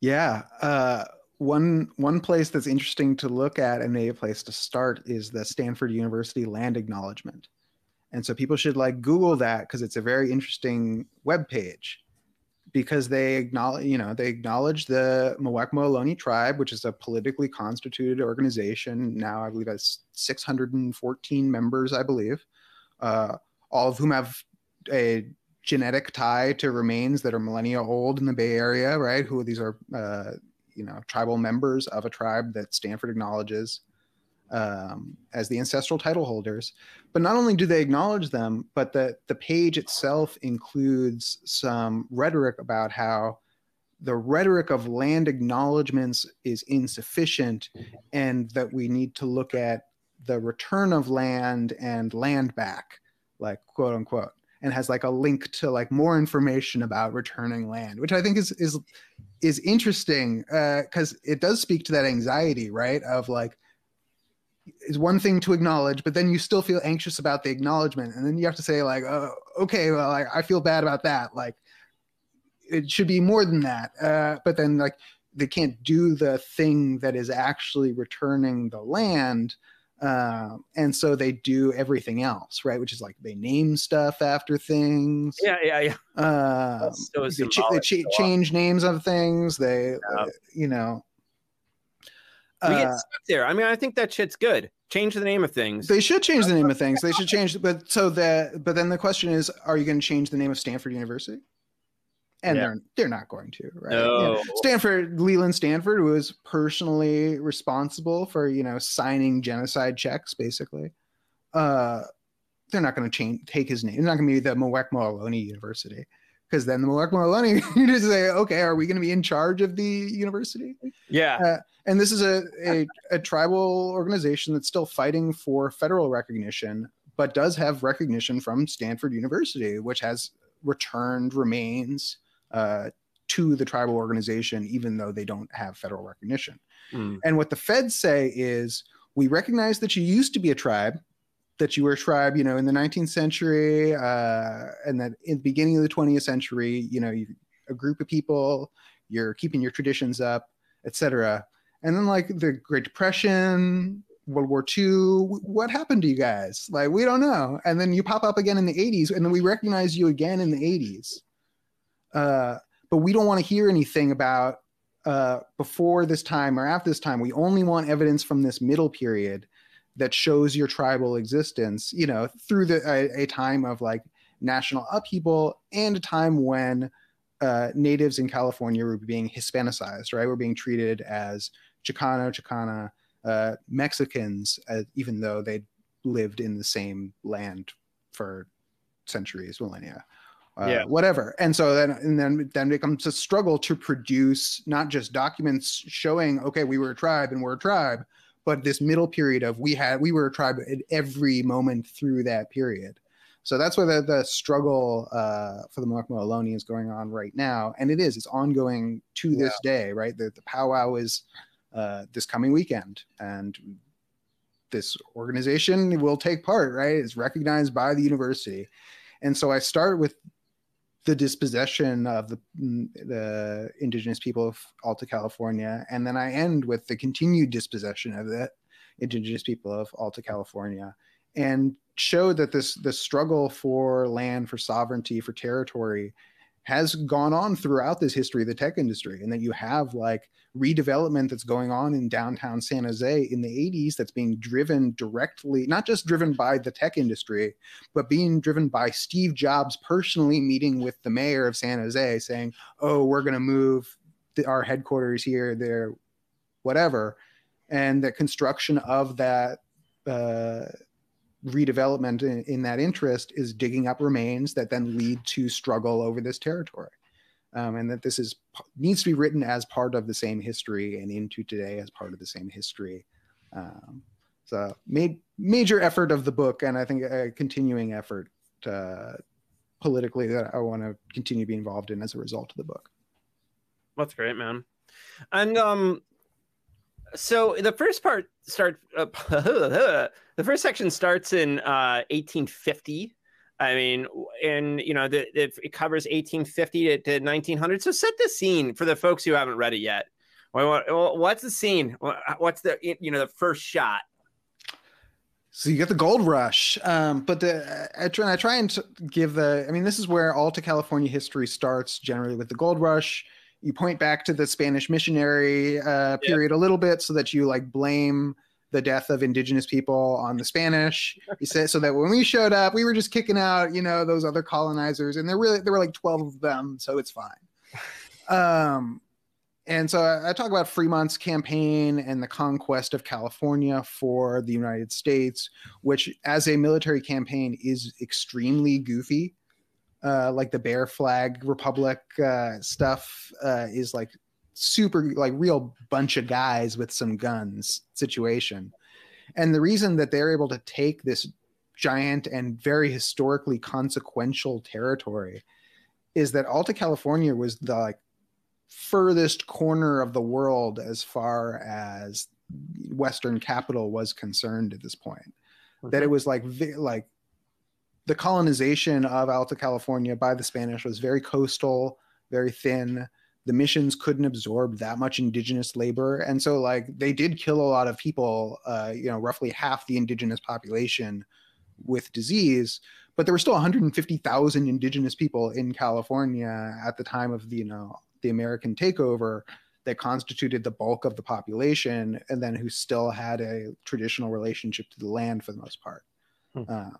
Speaker 4: Yeah. Uh, one one place that's interesting to look at and maybe a place to start is the Stanford University land acknowledgement. And so people should like Google that because it's a very interesting web page because they acknowledge, you know, they acknowledge the Muwekma Ohlone tribe, which is a politically constituted organization. Now I believe has 614 members, I believe, uh, all of whom have a genetic tie to remains that are millennia old in the Bay Area, right? Who these are, uh, you know, tribal members of a tribe that Stanford acknowledges um, as the ancestral title holders. But not only do they acknowledge them, but the, the page itself includes some rhetoric about how the rhetoric of land acknowledgments is insufficient and that we need to look at the return of land and land back, like quote unquote, and has like a link to like more information about returning land, which I think is is is interesting because uh, it does speak to that anxiety, right? Of like is one thing to acknowledge, but then you still feel anxious about the acknowledgement, and then you have to say like, oh, okay, well, I, I feel bad about that. Like, it should be more than that. Uh, but then like they can't do the thing that is actually returning the land. Uh, and so they do everything else, right? Which is like they name stuff after things.
Speaker 2: Yeah, yeah, yeah.
Speaker 4: Uh, so they, ch- they ch- change names of things. They, yeah. you know,
Speaker 2: we get uh, stuck there. I mean, I think that shit's good. Change the name of things.
Speaker 4: They should change the name of things. They should change, but so that, but then the question is, are you going to change the name of Stanford University? And yeah. they're they're not going to, right? No. You know, Stanford, Leland Stanford was personally responsible for you know signing genocide checks, basically. Uh, they're not going to change take his name. It's not going to be the Muwekma Ohlone University because then the Muwekma Ohlone you just say, okay, are we going to be in charge of the university?
Speaker 2: Yeah. Uh,
Speaker 4: and this is a, a, a tribal organization that's still fighting for federal recognition, but does have recognition from Stanford University, which has returned remains uh, to the tribal organization, even though they don't have federal recognition. Mm. And what the feds say is, we recognize that you used to be a tribe, that you were tribe, you know, in the 19th century, uh, and that in the beginning of the 20th century, you know, you, a group of people, you're keeping your traditions up, etc. And then like the Great Depression, World War II, what happened to you guys? Like we don't know. And then you pop up again in the 80s, and then we recognize you again in the 80s. Uh, but we don't want to hear anything about uh, before this time or after this time. We only want evidence from this middle period that shows your tribal existence. You know, through the a, a time of like national upheaval and a time when uh, natives in California were being Hispanicized, right? We're being treated as Chicano, Chicana, uh, Mexicans, uh, even though they lived in the same land for centuries, millennia. Uh, yeah. whatever. And so then, and then, then it becomes a struggle to produce not just documents showing, okay, we were a tribe and we're a tribe, but this middle period of we had, we were a tribe at every moment through that period. So that's where the, the struggle uh, for the Ohlone is going on right now. And it is, it's ongoing to this yeah. day, right? The, the powwow is uh, this coming weekend. And this organization will take part, right? It's recognized by the university. And so I start with the dispossession of the, the indigenous people of Alta California. And then I end with the continued dispossession of the indigenous people of Alta California and show that this, this struggle for land, for sovereignty, for territory has gone on throughout this history of the tech industry and that you have like redevelopment that's going on in downtown San Jose in the 80s that's being driven directly not just driven by the tech industry but being driven by Steve Jobs personally meeting with the mayor of San Jose saying oh we're going to move the, our headquarters here there whatever. And the construction of that uh, redevelopment in, in, that interest is digging up remains that then lead to struggle over this territory. Um, and that this is needs to be written as part of the same history and into today as part of the same history. Um, so made major effort of the book, and I think a continuing effort uh, politically that I want to continue to be involved in as a result of the book.
Speaker 2: That's great, man. And um, so the first part starts. Uh, the first section starts in uh, 1850. I mean, and you know, the, the, it covers 1850 to, to 1900. So set the scene for the folks who haven't read it yet. what's the scene? What's the you know the first shot?
Speaker 4: So you get the gold rush, um, but the, I try, I try and give the. I mean, this is where Alta California history starts. Generally, with the gold rush, you point back to the Spanish missionary uh, period yeah. a little bit, so that you like blame the death of indigenous people on the Spanish. He said so that when we showed up, we were just kicking out, you know, those other colonizers, and there really there were like twelve of them, so it's fine. Um, and so I, I talk about Fremont's campaign and the conquest of California for the United States, which, as a military campaign, is extremely goofy. Uh, like the Bear Flag Republic uh, stuff uh, is like super, like real bunch of guys with some guns situation. And the reason that they're able to take this giant and very historically consequential territory is that Alta California was the like furthest corner of the world as far as Western capital was concerned at this point. Okay. That it was like like the colonization of Alta California by the Spanish was very coastal, very thin. The missions couldn't absorb that much indigenous labor, and so like they did kill a lot of people. Uh, you know, roughly half the indigenous population with disease, but there were still 150,000 indigenous people in California at the time of the you know the American takeover that constituted the bulk of the population, and then who still had a traditional relationship to the land for the most part. Hmm. Um,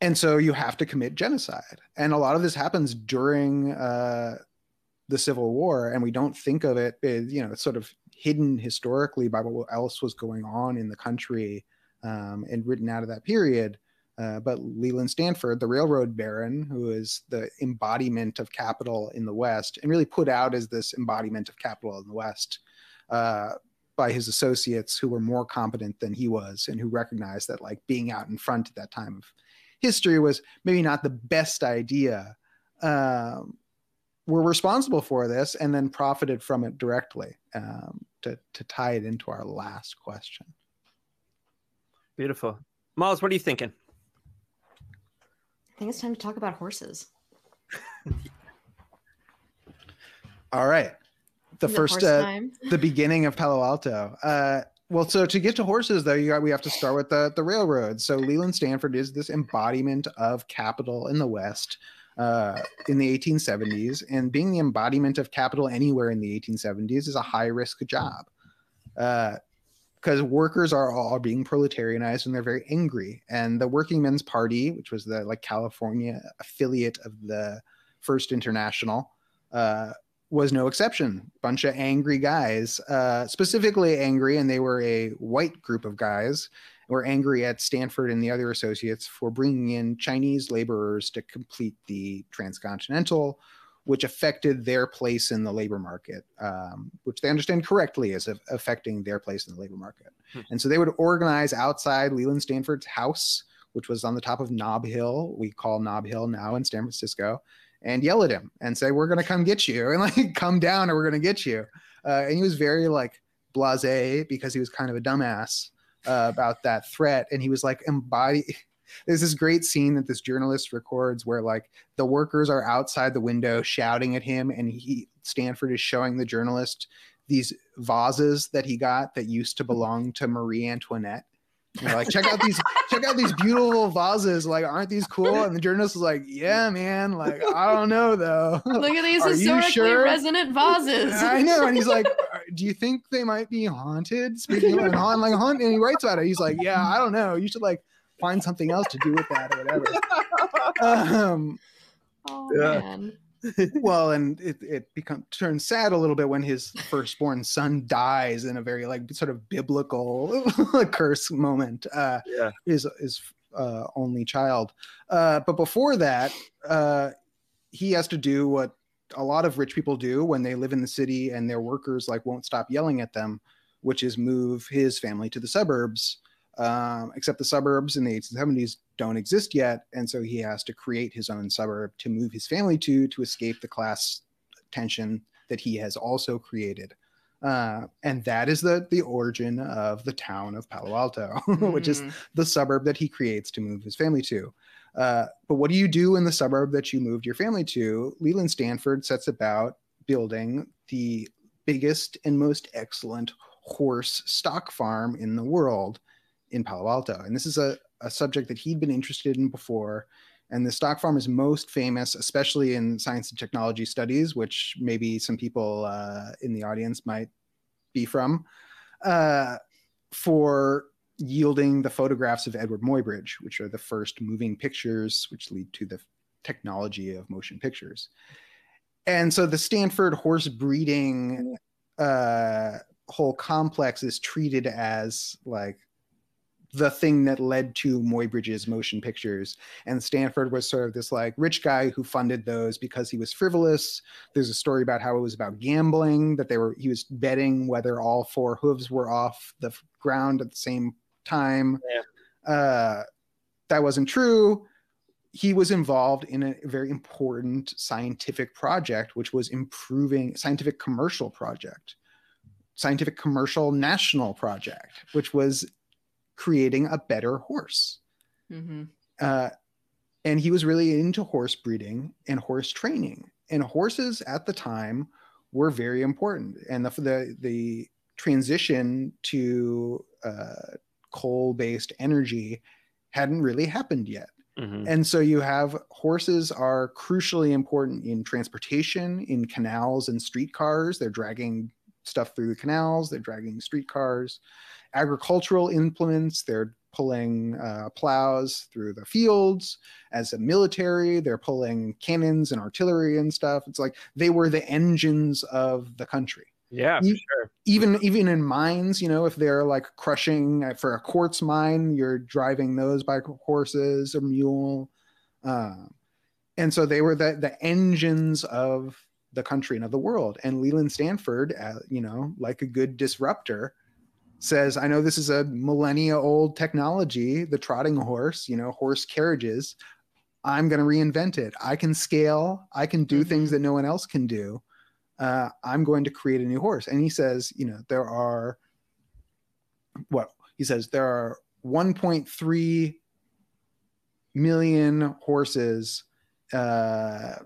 Speaker 4: and so you have to commit genocide, and a lot of this happens during uh, the Civil War, and we don't think of it. You know, it's sort of hidden historically by what else was going on in the country um, and written out of that period. Uh, but Leland Stanford, the railroad baron, who is the embodiment of capital in the West, and really put out as this embodiment of capital in the West uh, by his associates who were more competent than he was and who recognized that like being out in front at that time of history was maybe not the best idea. Um, were responsible for this and then profited from it directly um, to, to tie it into our last question.
Speaker 2: Beautiful. Mols, what are you thinking?
Speaker 3: I think it's time to talk about horses.
Speaker 4: All right. The first, uh, the beginning of Palo Alto. Uh, well, so to get to horses, though, got we have to start with the the railroad. So Leland Stanford is this embodiment of capital in the West uh, in the 1870s, and being the embodiment of capital anywhere in the 1870s is a high risk job. Uh, because workers are all being proletarianized and they're very angry. And the Working Men's Party, which was the like California affiliate of the First International, uh, was no exception. Bunch of angry guys, uh, specifically angry, and they were a white group of guys. Were angry at Stanford and the other associates for bringing in Chinese laborers to complete the transcontinental which affected their place in the labor market, um, which they understand correctly as affecting their place in the labor market. Hmm. And so they would organize outside Leland Stanford's house, which was on the top of Nob Hill. We call Nob Hill now in San Francisco, and yell at him and say, "We're to come get you," and like come down or we're to get you. Uh, and he was very like blasé because he was kind of a dumbass uh, about that threat, and he was like embody there's this great scene that this journalist records where like the workers are outside the window shouting at him and he stanford is showing the journalist these vases that he got that used to belong to marie antoinette you know, like check out these check out these beautiful vases. Like aren't these cool? And the journalist was like yeah man. Like i don't know though.
Speaker 3: Look at these historically sure? resonant vases.
Speaker 4: I know. And he's like do you think they might be haunted? Speaking of haunt like haunt and he writes about it. He's like yeah i don't know. You should like find something else to do with that or whatever. um,
Speaker 3: oh yeah. man.
Speaker 4: well, and it it becomes turns sad a little bit when his firstborn son dies in a very like sort of biblical curse moment. Uh, yeah, his his uh, only child. Uh, but before that, uh, he has to do what a lot of rich people do when they live in the city and their workers like won't stop yelling at them, which is move his family to the suburbs um, except the suburbs in the 1870s don't exist yet. And so he has to create his own suburb to move his family to to escape the class tension that he has also created. Uh, and that is the the origin of the town of Palo Alto, mm. which is hmm. the suburb that he creates to move his family to. Uh, but what do you do in the suburb that you moved your family to? Leland Stanford sets about building the biggest and most excellent horse stock farm in the world in Palo Alto. And this is a, a subject that he'd been interested in before. And the stock farm is most famous, especially in science and technology studies, which maybe some people uh, in the audience might be from, uh, for yielding the photographs of Eadweard Muybridge, which are the first moving pictures, which lead to the technology of motion pictures. And so the Stanford horse breeding uh, whole complex is treated as like the thing that led to Muybridge's motion pictures. And Stanford was sort of this like rich guy who funded those because he was frivolous. There's a story about how it was about gambling, that they were he was betting whether all four hooves were off the ground at the same time. Yeah. Uh, that wasn't true. He was involved in a very important scientific project, which was improving scientific commercial project, scientific commercial national project, which was creating a better horse. Mm-hmm. Uh, and he was really into horse breeding and horse training. And horses at the time were very important. And the the, the transition to uh, coal-based energy hadn't really happened yet. Mm-hmm. And so you have horses are crucially important in transportation, in canals and streetcars. They're dragging stuff through the canals, they're dragging streetcars agricultural implements. They're pulling uh, plows through the fields. As a military, they're pulling cannons and artillery and stuff. It's like they were the engines of the country.
Speaker 2: Yeah, e- sure.
Speaker 4: Even even in mines, you know, if they're like crushing uh, for a quartz mine, you're driving those by horses or mule. Um, and so they were the the engines of the country and of the world. And Leland Stanford, uh, you know, like a good disruptor, says, I know this is a millennia old technology, the trotting horse, you know, horse carriages. I'm going to reinvent it. I can scale, I can do mm-hmm. things that no one else can do. Uh, I'm going to create a new horse. And he says, you know, there are what he says, there are 1.3 million horses uh,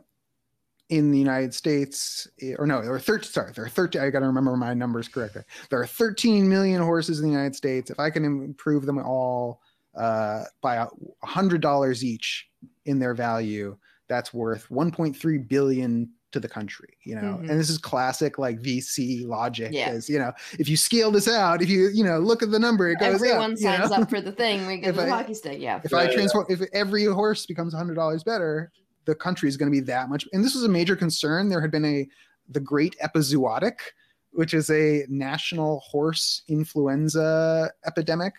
Speaker 4: in the United States, or no, there are 13, sorry, there are 13, I got to remember my numbers correctly. There are 13 million horses in the United States. If I can improve them all uh, by $100 each in their value, that's worth 1.3 billion to the country, you know? Mm-hmm. And this is classic like VC logic yeah. is, you know, if you scale this out, if you, you know, look at the number, it goes
Speaker 3: Everyone
Speaker 4: up,
Speaker 3: signs
Speaker 4: you know?
Speaker 3: up for the thing. We get the I, hockey stick. Yeah.
Speaker 4: If I transform, if every horse becomes $100 better, the country is going to be that much. And this was a major concern. There had been a the Great Epizootic, which is a national horse influenza epidemic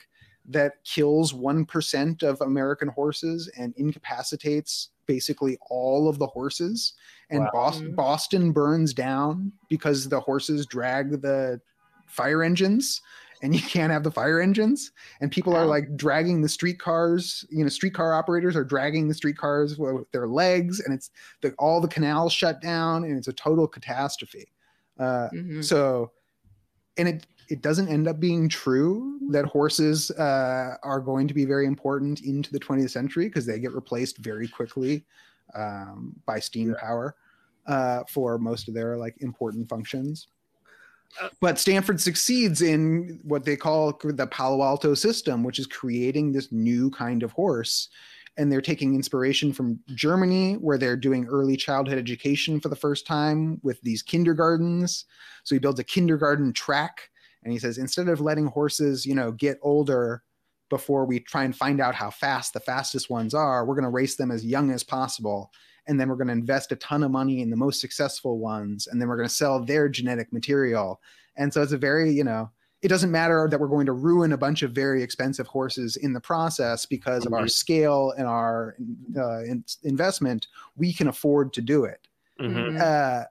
Speaker 4: that kills 1% of American horses and incapacitates basically all of the horses. And wow. Boston, mm-hmm. Boston burns down because the horses drag the fire engines and you can't have the fire engines and people are like dragging the streetcars you know streetcar operators are dragging the streetcars with their legs and it's the, all the canals shut down and it's a total catastrophe uh, mm-hmm. so and it it doesn't end up being true that horses uh, are going to be very important into the 20th century because they get replaced very quickly um, by steam yeah. power uh, for most of their like important functions but Stanford succeeds in what they call the Palo Alto system, which is creating this new kind of horse. And they're taking inspiration from Germany, where they're doing early childhood education for the first time with these kindergartens. So he builds a kindergarten track. And he says, instead of letting horses, you know, get older before we try and find out how fast the fastest ones are, we're going to race them as young as possible and then we're going to invest a ton of money in the most successful ones and then we're going to sell their genetic material and so it's a very you know it doesn't matter that we're going to ruin a bunch of very expensive horses in the process because of our mm-hmm. scale and our uh, in- investment we can afford to do it mm-hmm. uh,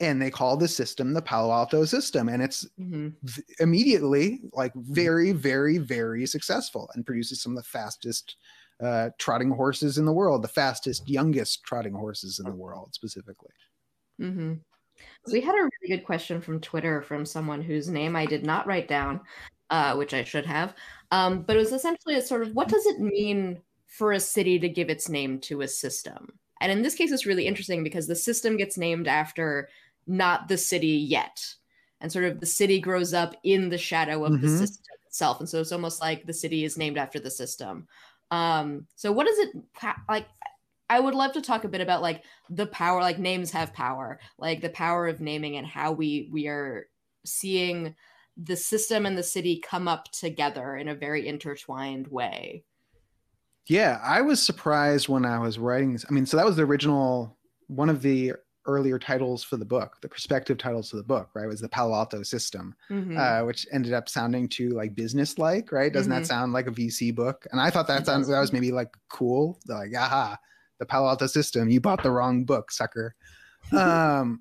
Speaker 4: and they call the system the palo alto system and it's mm-hmm. v- immediately like very very very successful and produces some of the fastest uh, trotting horses in the world, the fastest, youngest trotting horses in the world, specifically.
Speaker 3: Mm-hmm. We had a really good question from Twitter from someone whose name I did not write down, uh, which I should have. Um, but it was essentially a sort of what does it mean for a city to give its name to a system? And in this case, it's really interesting because the system gets named after not the city yet. and sort of the city grows up in the shadow of
Speaker 4: Mhm.
Speaker 3: the system itself and so it's almost like the city is named after the system um so what is it like i would love to talk a bit about like the power like names have power like the power of naming and how we we are seeing the system and the city come up together in a very intertwined way
Speaker 4: Yeah, I was surprised when I was writing this. I mean, so that was the original one of the earlier titles for the book, the prospective titles for the book, right? Was the Palo Alto system,
Speaker 3: Mhm.
Speaker 4: uh, which ended up sounding too like business like, right? Doesn't
Speaker 3: Mhm.
Speaker 4: that sound like a VC book? And I thought that sounds that was maybe like cool, like aha, the Palo Alto system. You bought the wrong book, sucker. Um,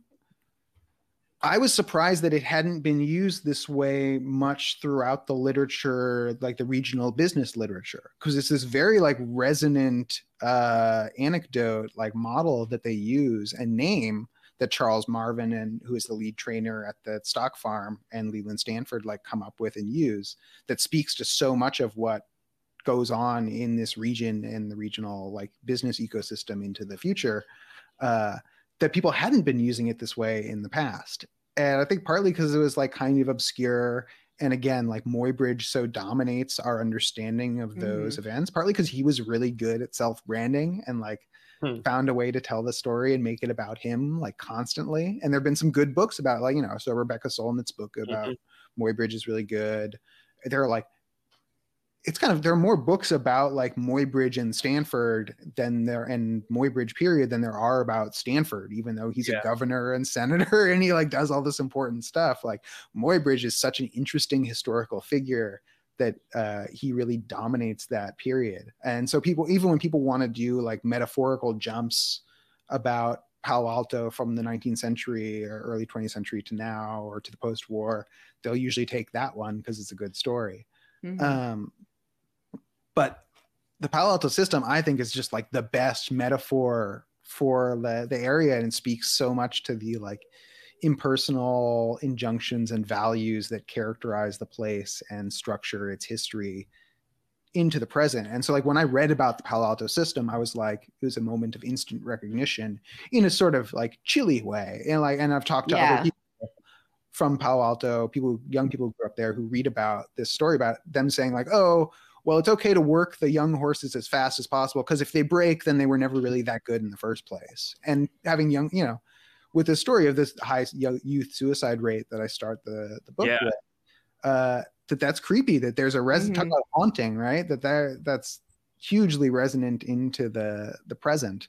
Speaker 4: I was surprised that it hadn't been used this way much throughout the literature, like the regional business literature, because it's this very like resonant uh, anecdote, like model that they use and name that Charles Marvin and who is the lead trainer at the stock farm and Leland Stanford like come up with and use that speaks to so much of what goes on in this region and the regional like business ecosystem into the future uh, that people hadn't been using it this way in the past. And i think partly because it was like kind of obscure and again like Muybridge so dominates our understanding of those events partly because he was really good at self-branding and like
Speaker 2: Hmm.
Speaker 4: found a way to tell the story and make it about him like constantly. And there have been some good books about like you know so rebecca solnit's book about Muybridge is really good. There are like it's kind of there are more books about like Muybridge and Stanford than there and Muybridge period than there are about Stanford, even though he's
Speaker 2: Yeah.
Speaker 4: a governor and senator and he like does all this important stuff. Like Muybridge is such an interesting historical figure that uh, he really dominates that period. And so people, even when people want to do like metaphorical jumps about Palo Alto from the 19th century or early 20th century to now or to the post-war, they'll usually take that one because it's a good story.
Speaker 3: Mhm.
Speaker 4: Um, but the Palo Alto system, I think, is just like the best metaphor for the, the area and speaks so much to the like impersonal injunctions and values that characterize the place and structure its history into the present. And so like when I read about the Palo Alto system, I was like, it was a moment of instant recognition in a sort of like chilly way. And like, and I've talked to
Speaker 3: Yeah.
Speaker 4: other people from Palo Alto, people, young people who grew up there who read about this story about them saying like, oh, well, it's okay to work the young horses as fast as possible because if they break, then they were never really that good in the first place. And having young, you know, with the story of this high youth suicide rate that I start the the book
Speaker 2: Yeah.
Speaker 4: with, uh, that that's creepy. That there's a res talk
Speaker 3: Mhm.
Speaker 4: about haunting, right? That that that's hugely resonant into the the present.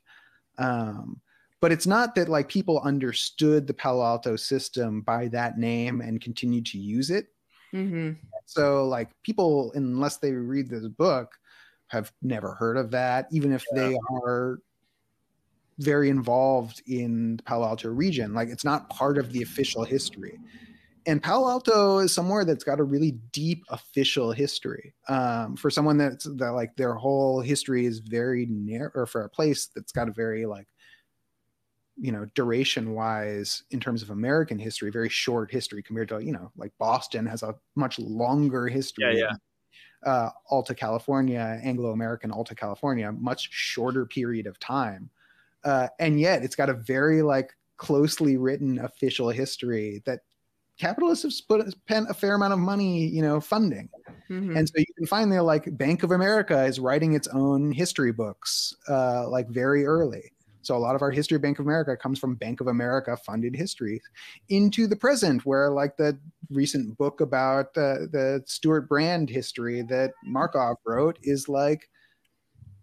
Speaker 4: Um, but it's not that like people understood the Palo Alto system by that name and continued to use it.
Speaker 3: Mhm.
Speaker 4: So like people, unless they read this book, have never heard of that, even if they are very involved in the Palo Alto region. Like it's not part of the official history. And Palo Alto is somewhere that's got a really deep official history. Um, for someone that's that like their whole history is very narrow, or for a place that's got a very like you know duration wise in terms of american history very short history compared to you know like boston has a much longer history
Speaker 2: Yeah,
Speaker 4: yeah. uh, alta california anglo-american alta california much shorter period of time uh, and yet it's got a very like closely written official history that capitalists have spent, spent a fair amount of money you know funding
Speaker 3: Mhm.
Speaker 4: and so you can find there like bank of america is writing its own history books uh, like very early so a lot of our history of bank of america comes from bank of america funded history into the present where like the recent book about uh, the stewart brand history that markoff wrote is like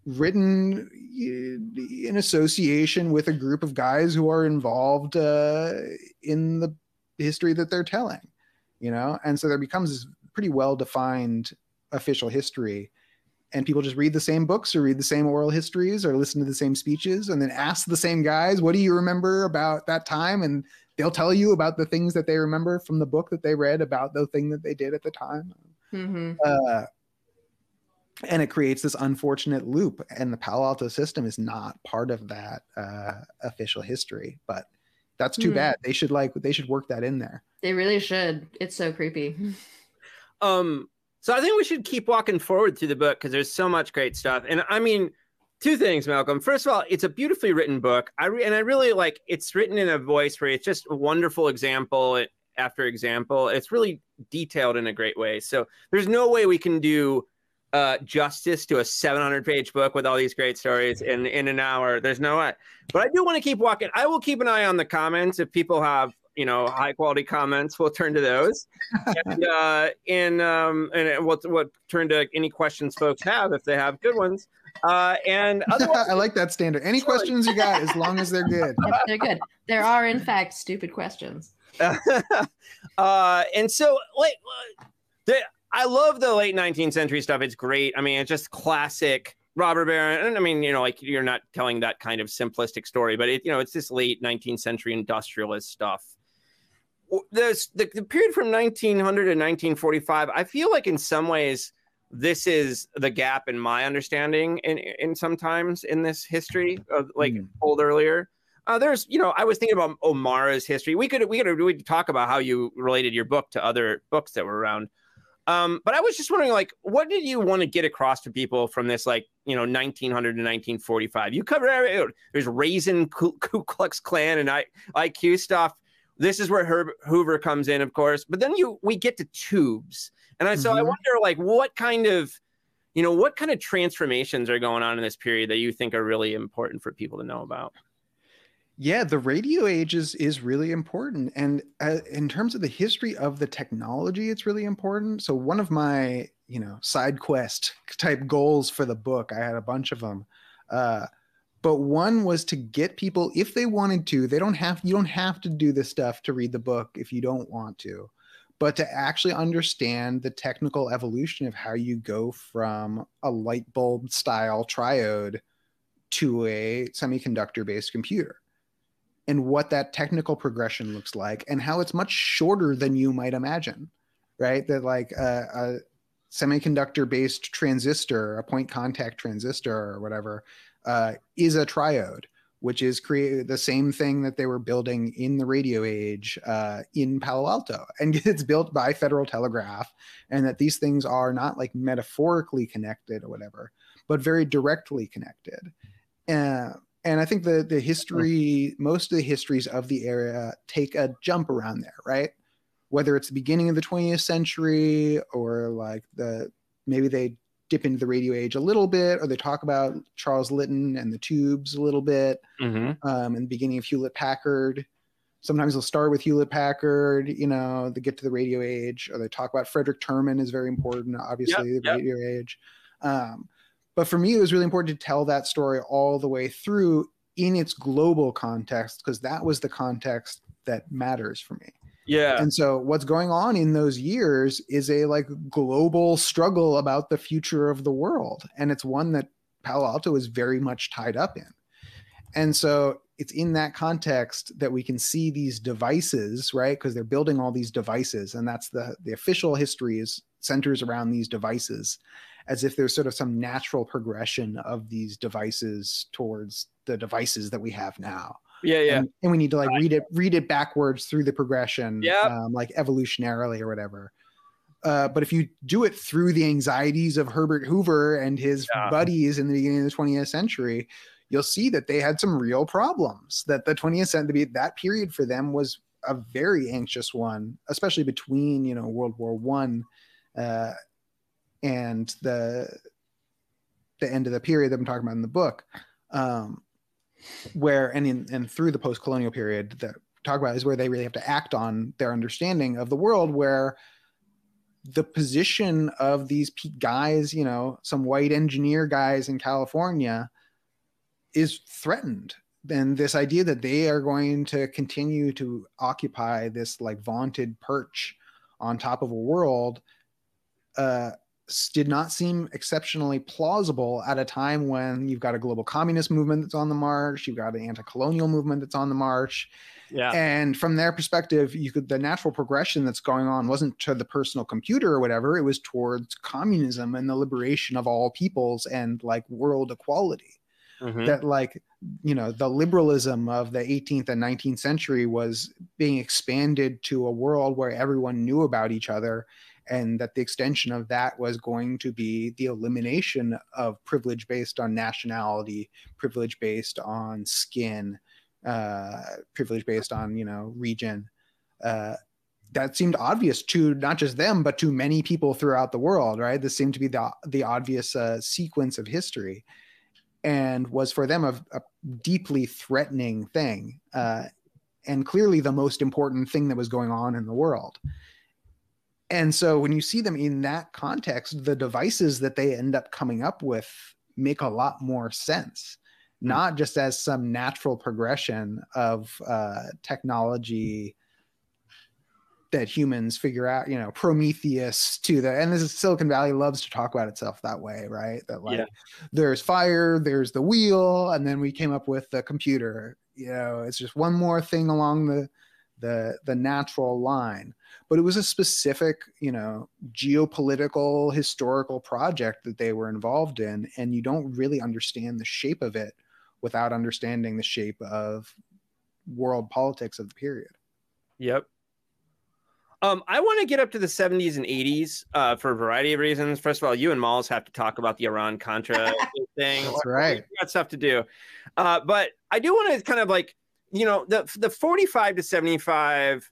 Speaker 4: written in association with a group of guys who are involved uh, in the history that they're telling you know? And so there becomes this pretty well defined official history and people just read the same books or read the same oral histories or listen to the same speeches and then ask the same guys what do you remember about that time and they'll tell you about the things that they remember from the book that they read about the thing that they did at the time
Speaker 3: Mhm.
Speaker 4: uh, and it creates this unfortunate loop and the palo alto system is not part of that uh, official history but that's too
Speaker 3: Hmm.
Speaker 4: bad they should like they should work that in there
Speaker 3: They really should. It's so creepy.
Speaker 2: Um, so I think we should keep walking forward through the book because there's so much great stuff. And I mean, two things, Malcolm. First of all, it's a beautifully written book. I re- and I really like it's written in a voice where it's just a wonderful example. After example. It's really detailed in a great way. So there's no way we can do uh, justice to a 700 page book with all these great stories in in an hour. There's no way. But I do want to keep walking. I will keep an eye on the comments if people have you know high quality comments. We'll turn to those, and uh, in um, and we'll, we'll turn to any questions folks have if they have good ones. Uh, and
Speaker 4: I like that standard. Any questions you got, as long as they're good.
Speaker 3: Yep, they're good. There are, in fact, stupid questions.
Speaker 2: uh, and so, like, the, I love the late 19th century stuff. It's great. I mean, it's just classic robber baron. And I mean, you know, like you're not telling that kind of simplistic story, but it, you know, it's this late 19th century industrialist stuff. This the, the period from 1900 to 1945. I feel like in some ways this is the gap in my understanding in in sometimes in this history of like mm. told earlier. Uh, there's, you know, I was thinking about O'Mara's history. We could we could we could talk about how you related your book to other books that were around. Um, but I was just wondering, like, what did you want to get across to people from this, like, you know, 1900 to 1945? You cover there's Raisin Ku, Ku Klux Klan and I, IQ stuff. This is where Herb Hoover comes in, of course. But then you we get to tubes, and I, mm-hmm. so I mm-hmm. wonder, like, what kind of, you know, what kind of transformations are going on in this period that you think are really important for people to know about?
Speaker 4: Yeah, the radio age is is really important, and uh, in terms of the history of the technology, it's really important. So one of my you know side quest type goals for the book, I had a bunch of them, uh, but one was to get people if they wanted to. They don't have you don't have to do this stuff to read the book if you don't want to, but to actually understand the technical evolution of how you go from a light bulb style triode to a semiconductor based computer and what that technical progression looks like and how it's much shorter than you might imagine right that like a, a semiconductor based transistor a point contact transistor or whatever uh, is a triode which is create the same thing that they were building in the radio age uh, in Palo Alto, and it's built by Federal Telegraph, and that these things are not like metaphorically connected or whatever, but very directly connected. Uh, and I think the the history, most of the histories of the area take a jump around there, right? Whether it's the beginning of the 20th century or like the maybe they dip into the radio age a little bit, or they talk about Charles Litton and the tubes a little bit, mm-hmm. um, and the beginning of Hewlett Packard. Sometimes they'll start with Hewlett Packard, you know, they get to the radio age, or they talk about Frederick Terman is very important, obviously, yep, the radio yep. age. Um, but for me, it was really important to tell that story all the way through in its global context, because that was the context that matters for me.
Speaker 2: Yeah.
Speaker 4: And so what's going on in those years is a like global struggle about the future of the world. And it's one that Palo Alto is very much tied up in. And so it's in that context that we can see these devices, right? Because they're building all these devices, and that's the the official history is centers around these devices as if there's sort of some natural progression of these devices towards the devices that we have now.
Speaker 2: Yeah, yeah.
Speaker 4: And, and we need to like read it, read it backwards through the progression,
Speaker 2: yeah,
Speaker 4: um, like evolutionarily or whatever. Uh, but if you do it through the anxieties of Herbert Hoover and his yeah. buddies in the beginning of the 20th century, you'll see that they had some real problems. That the 20th century, that period for them was a very anxious one, especially between you know World War One uh, and the the end of the period that I'm talking about in the book, um, where and in and through the post colonial period that talk about is where they really have to act on their understanding of the world, where the position of these guys, you know, some white engineer guys in California, is threatened. And this idea that they are going to continue to occupy this like vaunted perch on top of a world uh, did not seem exceptionally plausible at a time when you've got a global communist movement that's on the march, you've got an anti-colonial movement that's on the march.
Speaker 2: Yeah.
Speaker 4: And from their perspective, you could the natural progression that's going on wasn't to the personal computer or whatever, it was towards communism and the liberation of all peoples and like world equality. Mm-hmm. That like you know the liberalism of the 18th and 19th century was being expanded to a world where everyone knew about each other and that the extension of that was going to be the elimination of privilege based on nationality, privilege based on skin, uh, privilege based on you know region, uh, that seemed obvious to not just them but to many people throughout the world right? This seemed to be the the obvious uh, sequence of history and was for them a, a deeply threatening thing uh, and clearly the most important thing that was going on in the world and so when you see them in that context the devices that they end up coming up with make a lot more sense hmm. not just as some natural progression of uh, technology that humans figure out, you know, Prometheus to the and this is Silicon Valley loves to talk about itself that way, right? That like yeah. there's fire, there's the wheel, and then we came up with the computer. You know, it's just one more thing along the the the natural line. But it was a specific, you know, geopolitical historical project that they were involved in, and you don't really understand the shape of it without understanding the shape of world politics of the period.
Speaker 2: Yep. Um, I want to get up to the 70s and 80s uh, for a variety of reasons. First of all, you and Mols have to talk about the Iran Contra thing.
Speaker 4: That's right.
Speaker 2: We got stuff to do. Uh, but I do want to kind of like, you know, the the 45 to 75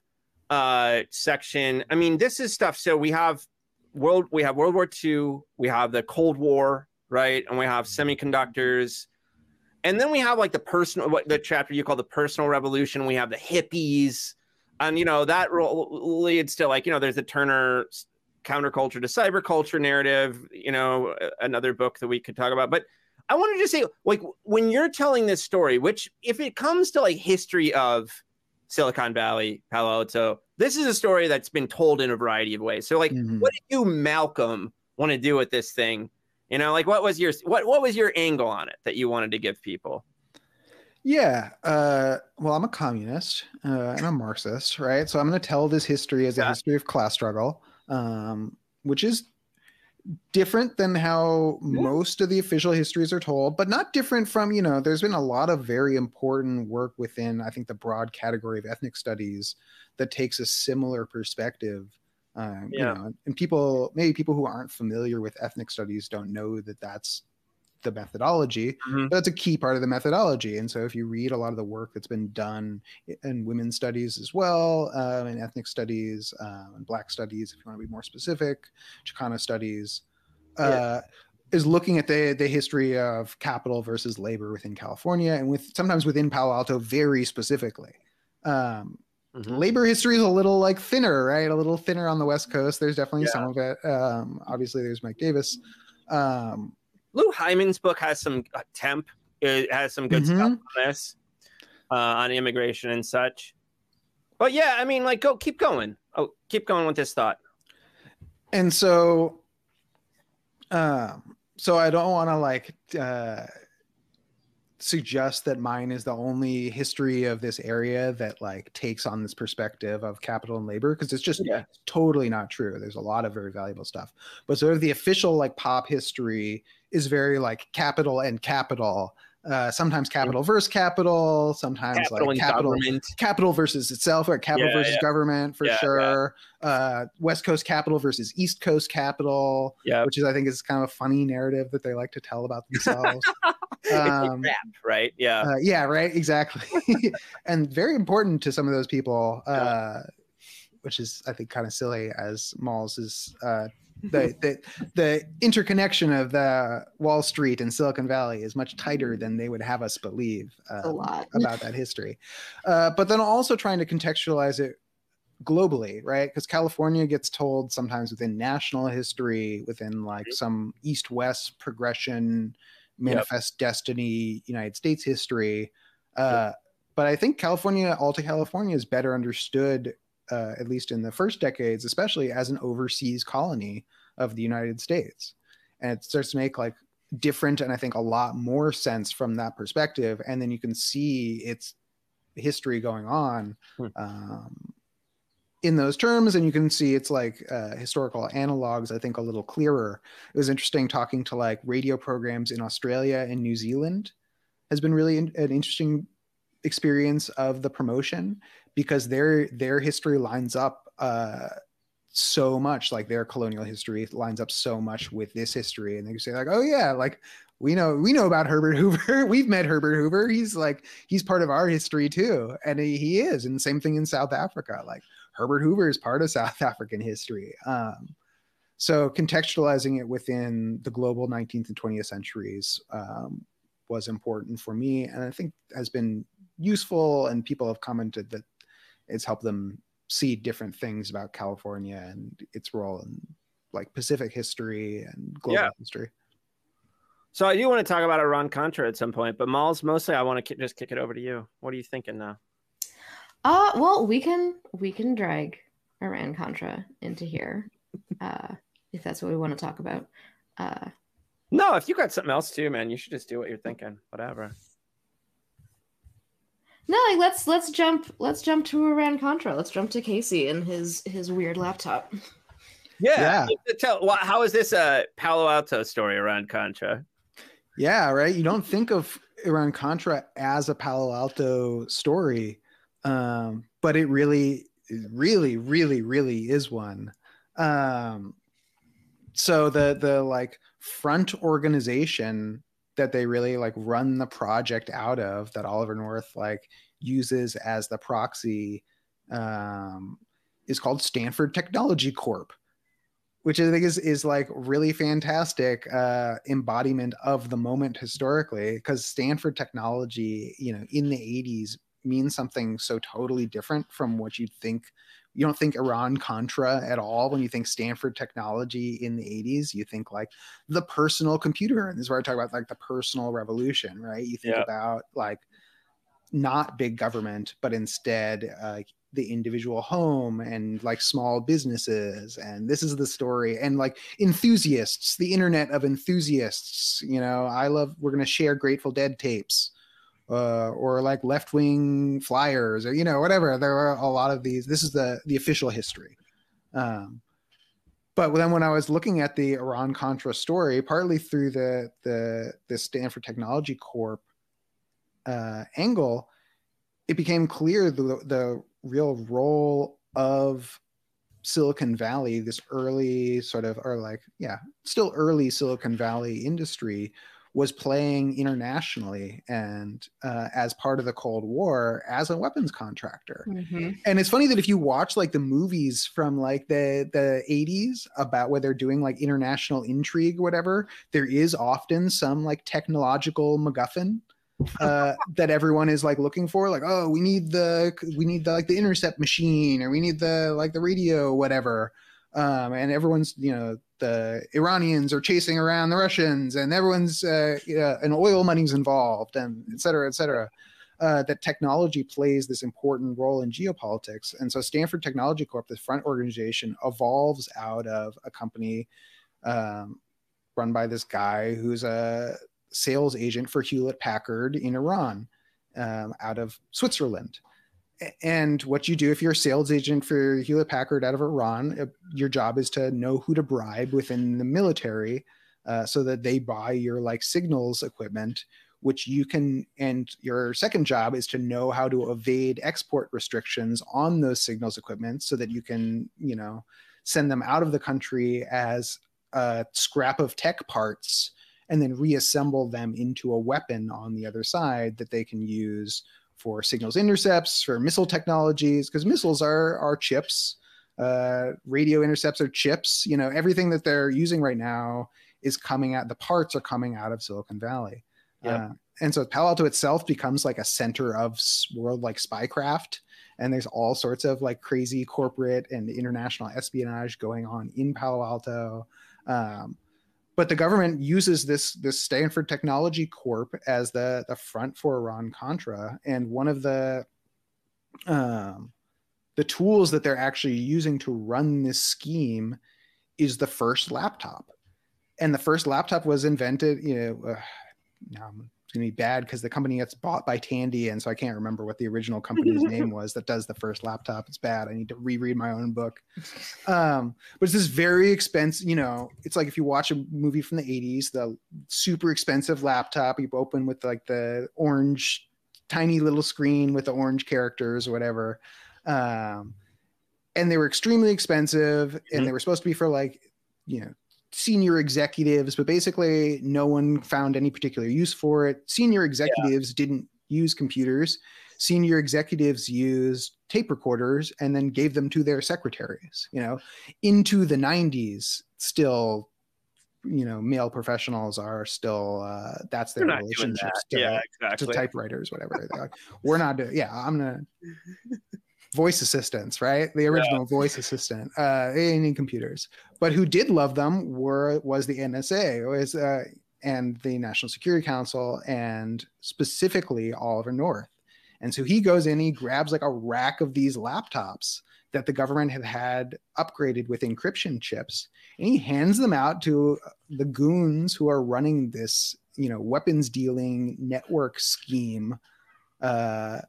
Speaker 2: uh, section. I mean, this is stuff. So we have world, we have World War II, we have the Cold War, right, and we have semiconductors, and then we have like the personal, what the chapter you call the personal revolution. We have the hippies and you know that leads to like you know there's the Turner counterculture to cyberculture narrative. You know, another book that we could talk about, but. I wanted to say, like, when you're telling this story, which if it comes to like history of Silicon Valley, Palo Alto, this is a story that's been told in a variety of ways. So, like, mm-hmm. what did you, Malcolm, want to do with this thing? You know, like, what was your what what was your angle on it that you wanted to give people?
Speaker 4: Yeah. Uh, well, I'm a communist uh, and a Marxist, right? So I'm going to tell this history as a history of class struggle, um, which is different than how yeah. most of the official histories are told, but not different from, you know, there's been a lot of very important work within, I think, the broad category of ethnic studies that takes a similar perspective. Um, yeah. You know, and people, maybe people who aren't familiar with ethnic studies don't know that that's the methodology mm-hmm. that's a key part of the methodology and so if you read a lot of the work that's been done in women's studies as well um, in ethnic studies um, and black studies if you want to be more specific chicana studies uh, yeah. is looking at the the history of capital versus labor within california and with sometimes within palo alto very specifically um, Mm-hmm. labor history is a little like thinner right a little thinner on the west coast there's definitely yeah. some of it um, obviously there's mike davis um,
Speaker 2: Lou Hyman's book has some uh, temp. It has some good mm-hmm. stuff on this, uh, on immigration and such. But yeah, I mean, like, go keep going. Oh, keep going with this thought.
Speaker 4: And so, um, so I don't want to like uh, suggest that mine is the only history of this area that like takes on this perspective of capital and labor because it's just yeah. totally not true there's a lot of very valuable stuff but sort of the official like pop history is very like capital and capital uh, sometimes capital versus capital, sometimes capital like capital, government. capital versus itself, or capital yeah, versus yeah. government for yeah, sure. Uh, West Coast capital versus East Coast capital, yeah. which is I think is kind of a funny narrative that they like to tell about themselves.
Speaker 2: um, rap, right? Yeah,
Speaker 4: uh, yeah, right, exactly, and very important to some of those people. Uh, which is I think kind of silly as Mols is uh, the, the the interconnection of the Wall Street and Silicon Valley is much tighter than they would have us believe
Speaker 3: uh, a lot
Speaker 4: about that history. Uh, but then also trying to contextualize it globally, right? Because California gets told sometimes within national history, within like some East-West progression, manifest yep. destiny, United States history. Uh, yep. But I think California, Alta California, is better understood uh, at least in the first decades, especially as an overseas colony of the United States. And it starts to make like different and I think a lot more sense from that perspective. And then you can see its history going on hmm. um, in those terms. And you can see it's like uh, historical analogs, I think, a little clearer. It was interesting talking to like radio programs in Australia and New Zealand has been really in- an interesting experience of the promotion because their their history lines up uh, so much like their colonial history lines up so much with this history. And they say like oh yeah like we know we know about herbert hoover. We've met herbert hoover. He's like he's part of our history too. And he, he is. And same thing in south africa. Like Herbert Hoover is part of South African history. Um, so contextualizing it within the global 19th and 20th centuries um, was important for me, and I think has been useful. And people have commented that it's helped them see different things about California and its role in like Pacific history and global yeah. history.
Speaker 2: So I do want to talk about Iran Contra at some point, but Mols, mostly I want to just kick it over to you. What are you thinking now?
Speaker 3: Uh, well, we can we can drag Iran Contra into here, uh, if that's what we want to talk about. Uh,
Speaker 2: no, if you got something else too, man, you should just do what you're thinking. Whatever.
Speaker 3: No, like let's let's jump let's jump to Iran Contra. Let's jump to Casey and his his weird laptop.
Speaker 2: Yeah. yeah. Tell how is this a Palo Alto story Iran Contra?
Speaker 4: Yeah, right. You don't think of Iran Contra as a Palo Alto story, um, but it really, really, really, really is one. Um, so the the like front organization that they really like run the project out of that Oliver North like uses as the proxy um, is called Stanford Technology Corp which I think is is like really fantastic uh, embodiment of the moment historically, because Stanford technology, you know, in the '80s means something so totally different from what you'd think. You don't think Iran Contra at all when you think Stanford technology in the 80s. You think like the personal computer. And this is where I talk about like the personal revolution, right? You think yeah. about like not big government, but instead uh, the individual home and like small businesses and this is the story and like enthusiasts the internet of enthusiasts you know i love we're going to share grateful dead tapes uh, or like left-wing flyers or you know whatever. There are a lot of these. This is the the official history. Um, but then when i was looking at the iran contra story partly through the the the stanford technology corp uh, angle it became clear the the real role of Silicon Valley, this early sort of, or like, yeah, still early Silicon Valley industry was playing internationally and uh, as part of the Cold War as a weapons contractor. Mm-hmm. And it's funny that if you watch like the movies from like the the 80s about where they're doing like international intrigue, whatever, there is often some like technological MacGuffin uh, that everyone is like looking for like oh we need the we need the like the intercept machine or we need the like the radio whatever um, and everyone's you know the iranians are chasing around the russians and everyone's uh, uh, and oil money's involved and et cetera et cetera uh, that technology plays this important role in geopolitics and so stanford technology corp the front organization evolves out of a company um, run by this guy who's a sales agent for Hewlett Packard in Iran um, out of Switzerland. And what you do if you're a sales agent for Hewlett Packard out of Iran, uh, your job is to know who to bribe within the military uh, so that they buy your like signals equipment, which you can. And your second job is to know how to evade export restrictions on those signals equipment so that you can, you know, send them out of the country as a scrap of tech parts and then reassemble them into a weapon on the other side that they can use for signals intercepts, for missile technologies, because missiles are are chips. Uh, radio intercepts are chips. You know, everything that they're using right now is coming out. The parts are coming out of Silicon Valley. Yeah. Uh, and so Palo Alto itself becomes like a center of world like spycraft. And there's all sorts of like crazy corporate and international espionage going on in Palo Alto. Um, but the government uses this this Stanford Technology Corp as the the front for Iran Contra, and one of the um, the tools that they're actually using to run this scheme is the first laptop, and the first laptop was invented. You know, uh, um, going to be bad because the company gets bought by Tandy, and so I can't remember what the original company's name was that does the first laptop. It's bad. I need to reread my own book. Um, but it's this very expensive. You know, it's like if you watch a movie from the '80s, the super expensive laptop you open with like the orange, tiny little screen with the orange characters or whatever. Um, and they were extremely expensive, and mm-hmm. they were supposed to be for like you know senior executives, but basically no one found any particular use for it. Senior executives yeah. didn't use computers. senior executives used tape recorders and then gave them to their secretaries. You know, into the 90s, still you know male professionals are still uh that's their relationship to,
Speaker 2: yeah, exactly.
Speaker 4: to typewriters whatever they're like, we're not doing yeah i'm gonna voice assistants right? The original yeah. voice assistant uh in computers. But who did love them were was the nsa was uh and the national security council and specifically oliver north. And so he goes in he grabs like a rack of these laptops that the government had had upgraded with encryption chips and he hands them out to the goons who are running this you know weapons dealing network scheme uh,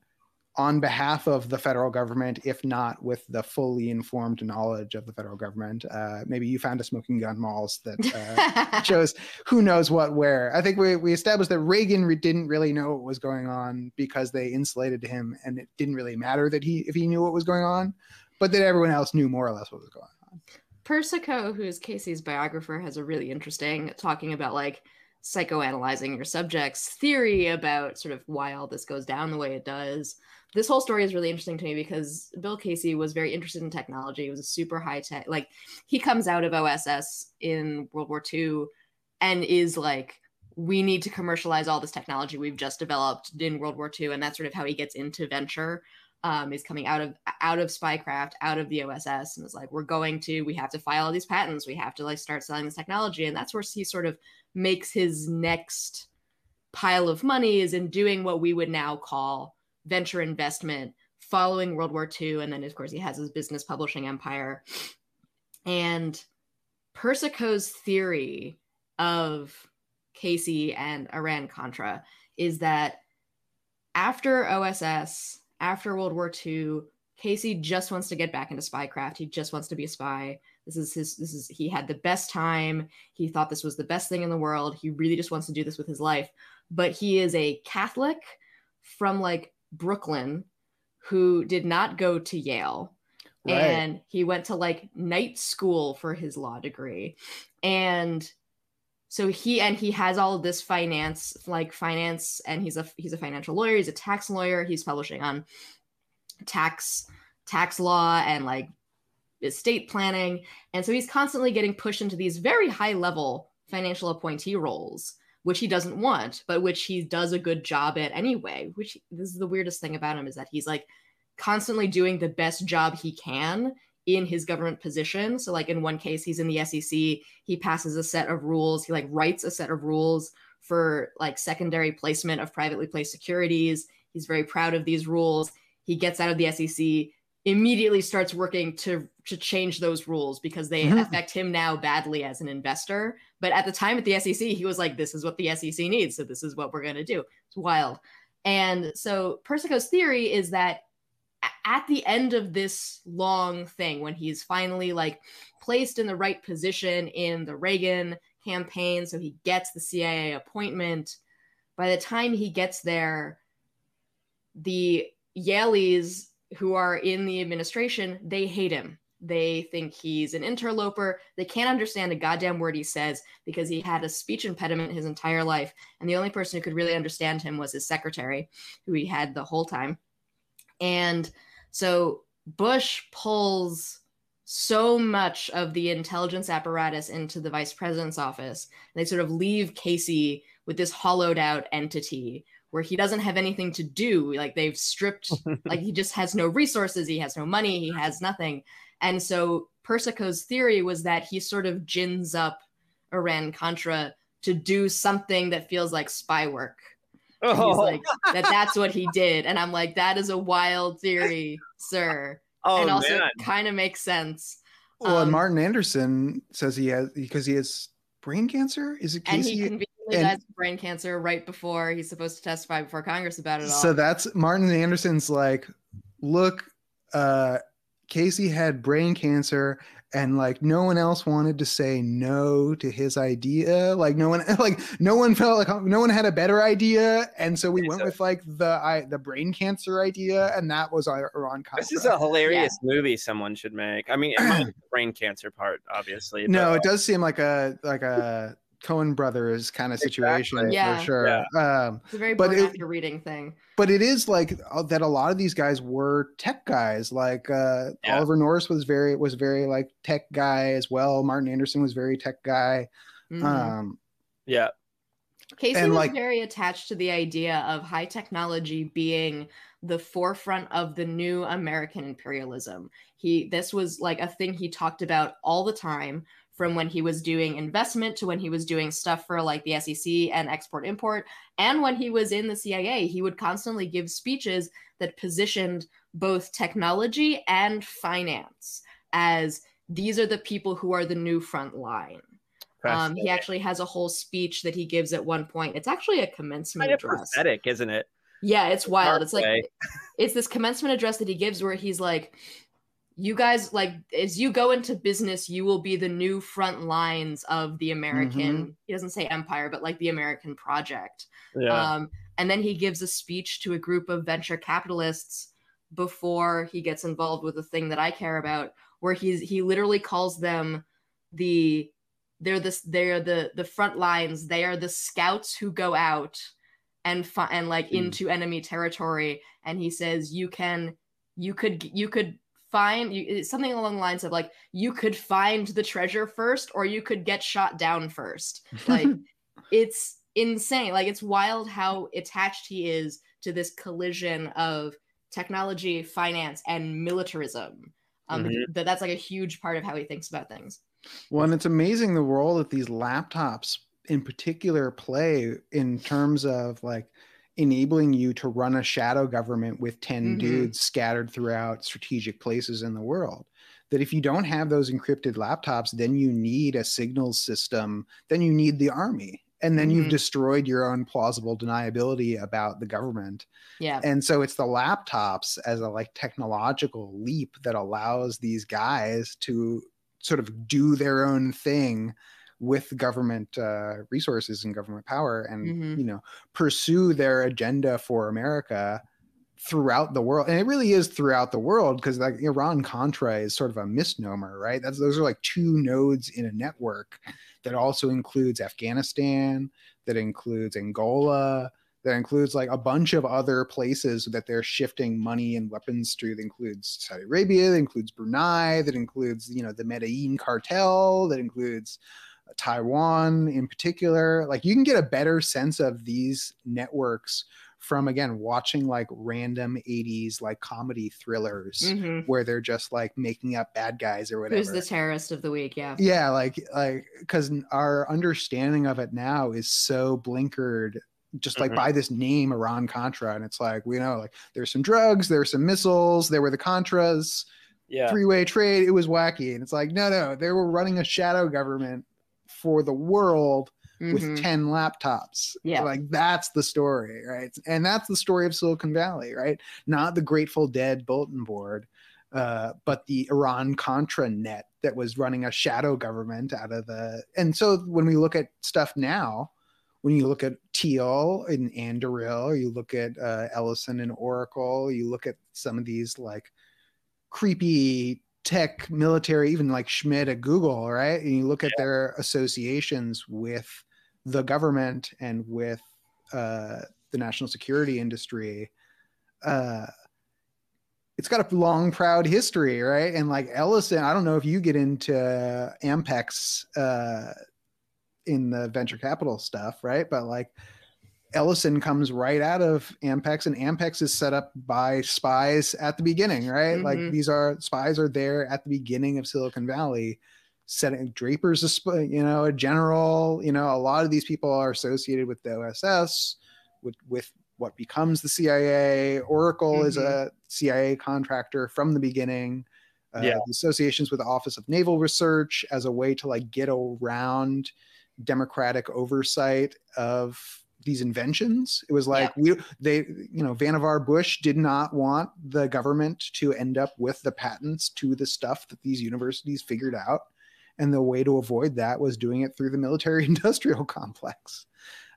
Speaker 4: on behalf of the federal government, if not with the fully informed knowledge of the federal government. Uh, maybe you found a smoking gun Mols that uh, shows who knows what where. I think we, we established that Reagan re- didn't really know what was going on because they insulated him, and it didn't really matter that he if he knew what was going on, but that everyone else knew more or less what was going on.
Speaker 3: Persico, who's Casey's biographer, has a really interesting talking about like psychoanalyzing your subjects theory about sort of why all this goes down the way it does. This whole story is really interesting to me because Bill Casey was very interested in technology. He was a super high tech, like he comes out of OSS in World War II and is like, we need to commercialize all this technology we've just developed in World War II. And that's sort of how he gets into venture um, is coming out of out of spycraft, out of the OSS, and is like, we're going to, we have to file all these patents, we have to like start selling this technology, and that's where he sort of makes his next pile of money is in doing what we would now call venture investment, following World War II, and then of course he has his business publishing empire, and Persico's theory of Casey and Iran Contra is that after OSS after World War II, Casey just wants to get back into spycraft. He just wants to be a spy. This is his this is he had the best time. He thought this was the best thing in the world. He really just wants to do this with his life. But he is a Catholic from like Brooklyn who did not go to Yale. Right. And he went to like night school for his law degree. And so he and he has all of this finance like finance and he's a he's a financial lawyer he's a tax lawyer he's publishing on tax tax law and like estate planning. And so he's constantly getting pushed into these very high level financial appointee roles which he doesn't want but which he does a good job at anyway which this is the weirdest thing about him is that he's like constantly doing the best job he can in his government position. So, like in one case, he's in the SEC, he passes a set of rules, he like writes a set of rules for like secondary placement of privately placed securities. He's very proud of these rules. He gets out of the SEC, immediately starts working to to change those rules because they mm-hmm. affect him now badly as an investor. But at the time at the SEC, he was like, "This is what the SEC needs, so this is what we're going to do." It's wild. And so Persico's theory is that at the end of this long thing when he's finally like placed in the right position in the Reagan campaign so he gets the CIA appointment by the time he gets there the Yaleys who are in the administration they hate him. They think he's an interloper. They can't understand a goddamn word he says because he had a speech impediment his entire life and the only person who could really understand him was his secretary who he had the whole time and so Bush pulls so much of the intelligence apparatus into the vice president's office. They sort of leave Casey with this hollowed out entity where he doesn't have anything to do. Like they've stripped, like he just has no resources, he has no money, he has nothing. And so Persico's theory was that he sort of gins up Iran Contra to do something that feels like spy work Oh. He's like that. That's what he did, and I'm like, that is a wild theory, sir. Oh, and also kind of makes sense.
Speaker 4: Well, um, and Martin Anderson says he has because he has brain cancer. Is it? Casey?
Speaker 3: And he conveniently and, dies of brain cancer right before he's supposed to testify before Congress about it all.
Speaker 4: So that's Martin Anderson's like, look, uh, Casey had brain cancer and like no one else wanted to say no to his idea. Like no one like no one felt like no one had a better idea. And so we went with like the I, the brain cancer idea and that was our on
Speaker 2: this is a hilarious yeah. movie someone should make. I mean the brain cancer part obviously
Speaker 4: no it does seem like a like a Coen Brothers kind of situation
Speaker 2: Exactly.
Speaker 3: Yeah.
Speaker 4: for sure. Um,
Speaker 3: It's a very
Speaker 4: But it-
Speaker 3: after reading thing.
Speaker 4: but it is like uh, that. A lot of these guys were tech guys. Like uh,
Speaker 2: Yeah.
Speaker 4: Oliver North was very was very like tech guy as well. Martin Anderson was very tech guy.
Speaker 3: Mhm.
Speaker 4: Um,
Speaker 2: Yeah.
Speaker 3: Casey
Speaker 4: and,
Speaker 3: was
Speaker 4: like-
Speaker 3: very attached to the idea of high technology being the forefront of the new American imperialism. He this was like a thing he talked about all the time from when he was doing investment to when he was doing stuff for like the SEC and export import and when he was in the CIA he would constantly give speeches that positioned both technology and finance as these are the people who are the new front line. Um, he actually has a whole speech that he gives at one point. It's actually a commencement
Speaker 2: kind of
Speaker 3: address.
Speaker 2: isn't it?
Speaker 3: Yeah, it's wild. It's like it's this commencement address that he gives where he's like, "You guys, like, as you go into business, you will be the new front lines of the American." He doesn't say empire, but like the American project.
Speaker 2: Yeah.
Speaker 3: Um, and then he gives a speech to a group of venture capitalists before he gets involved with the thing that I care about, where he's he literally calls them the they're this they're the the front lines. They are the scouts who go out and fi- and like
Speaker 4: Hmm.
Speaker 3: into enemy territory. And he says you can you could you could find you, it's something along the lines of like you could find the treasure first or you could get shot down first. Like it's insane. Like it's wild how attached he is to this collision of technology finance and militarism. Um
Speaker 2: Mhm.
Speaker 3: that that's like a huge part of how he thinks about things.
Speaker 4: Well, and it's amazing the role that these laptops in particular play in terms of like enabling you to run a shadow government with 10
Speaker 3: Mhm.
Speaker 4: dudes scattered throughout strategic places in the world. That if you don't have those encrypted laptops, then you need a signals system, then you need the army. And then you've
Speaker 3: Mhm.
Speaker 4: destroyed your own plausible deniability about the government
Speaker 3: yeah
Speaker 4: and so it's the laptops as a like technological leap that allows these guys to sort of do their own thing with government uh, resources and government power and
Speaker 3: Mhm.
Speaker 4: you know pursue their agenda for america throughout the world. And it really is throughout the world because like iran contra is sort of a misnomer right? That's those are like two nodes in a network that also includes afghanistan that includes angola that includes like a bunch of other places that they're shifting money and weapons through that includes saudi arabia that includes brunei that includes you know the medellin cartel that includes taiwan in particular like you can get a better sense of these networks from again watching like random 80s like comedy thrillers
Speaker 3: Mhm.
Speaker 4: where they're just like making up bad guys or whatever
Speaker 3: who's the terrorist of the week yeah
Speaker 4: yeah like like because our understanding of it now is so blinkered just like
Speaker 2: Mhm.
Speaker 4: by this name iran contra and it's like we know like there's some drugs there's some missiles there were the contras
Speaker 2: yeah.
Speaker 4: three-way trade it was wacky and it's like no no they were running a shadow government for the world with
Speaker 3: Mhm.
Speaker 4: 10 laptops
Speaker 3: Yeah.
Speaker 4: like that's the story right and that's the story of silicon valley right not the grateful dead bulletin board uh, but the iran contra net that was running a shadow government out of the and so when we look at stuff now when you look at Thiel and Anduril, you look at uh, Ellison and Oracle, you look at some of these like creepy tech military, even like Schmidt at Google, right? And you look at their associations with the government and with uh, the national security industry. Uh, it's got a long, proud history, right? And like Ellison, I don't know if you get into Ampex uh, in the venture capital stuff, right? But like Ellison comes right out of Ampex, and Ampex is set up by spies at the beginning, right? Like
Speaker 3: Mhm.
Speaker 4: these are spies are there at the beginning of Silicon Valley. Setting Draper's a sp- you know a general, you know a lot of these people are associated with the OSS, with with what becomes the CIA. Oracle is a CIA contractor from the beginning. Uh,
Speaker 2: Yeah.
Speaker 4: the associations with the Office of Naval Research as a way to like get around democratic oversight of these inventions. It was like we they you know Vannevar Bush did not want the government to end up with the patents to the stuff that these universities figured out. And the way to avoid that was doing it through the military industrial complex.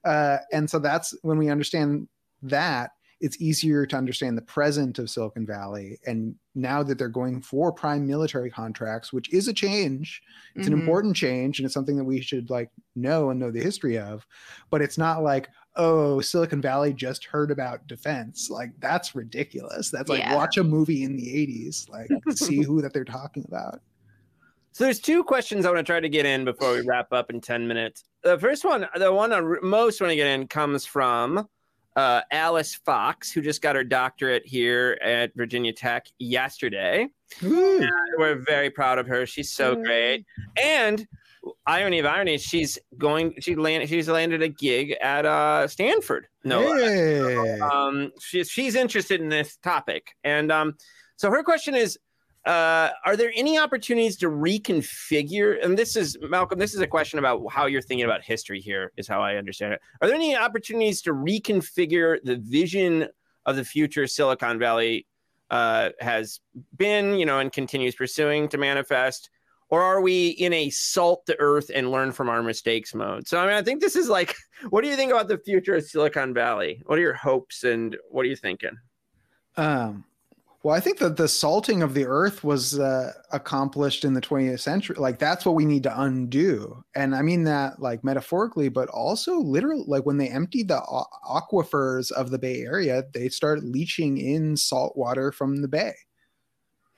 Speaker 4: Uh, and so that's when we understand that it's easier to understand the present of Silicon Valley and now that they're going for prime military contracts, which is a change. It's
Speaker 3: Mhm.
Speaker 4: an important change and it's something that we should like know and know the history of. But it's not like, oh, Silicon Valley just heard about defense. Like that's ridiculous. That's like
Speaker 3: Yeah.
Speaker 4: watch a movie in the 80s, like see who that they're talking about.
Speaker 2: So there's two questions I want to try to get in before we wrap up in 10 minutes. The first one, the one I most want to get in comes from uh, Alice Fox, who just got her doctorate here at Virginia Tech yesterday. We're very proud of her. She's so great. And irony of irony, she's going. She landed. She's landed a gig at uh, Stanford. No,
Speaker 4: Hey.
Speaker 2: um, she's she's interested in this topic, and um, so her question is. Uh, are there any opportunities to reconfigure? And this is Malcolm. This is a question about how you're thinking about history. Here is how I understand it. Are there any opportunities to reconfigure the vision of the future Silicon Valley uh, has been, you know, and continues pursuing to manifest? Or are we in a salt the earth and learn from our mistakes mode? So, I mean, I think this is like, what do you think about the future of Silicon Valley? What are your hopes and what are you thinking?
Speaker 4: Um, well, I think that the salting of the earth was uh, accomplished in the 20th century. Like that's what we need to undo, and I mean that like metaphorically, but also literally. Like when they emptied the aquifers of the Bay Area, they started leaching in salt water from the bay.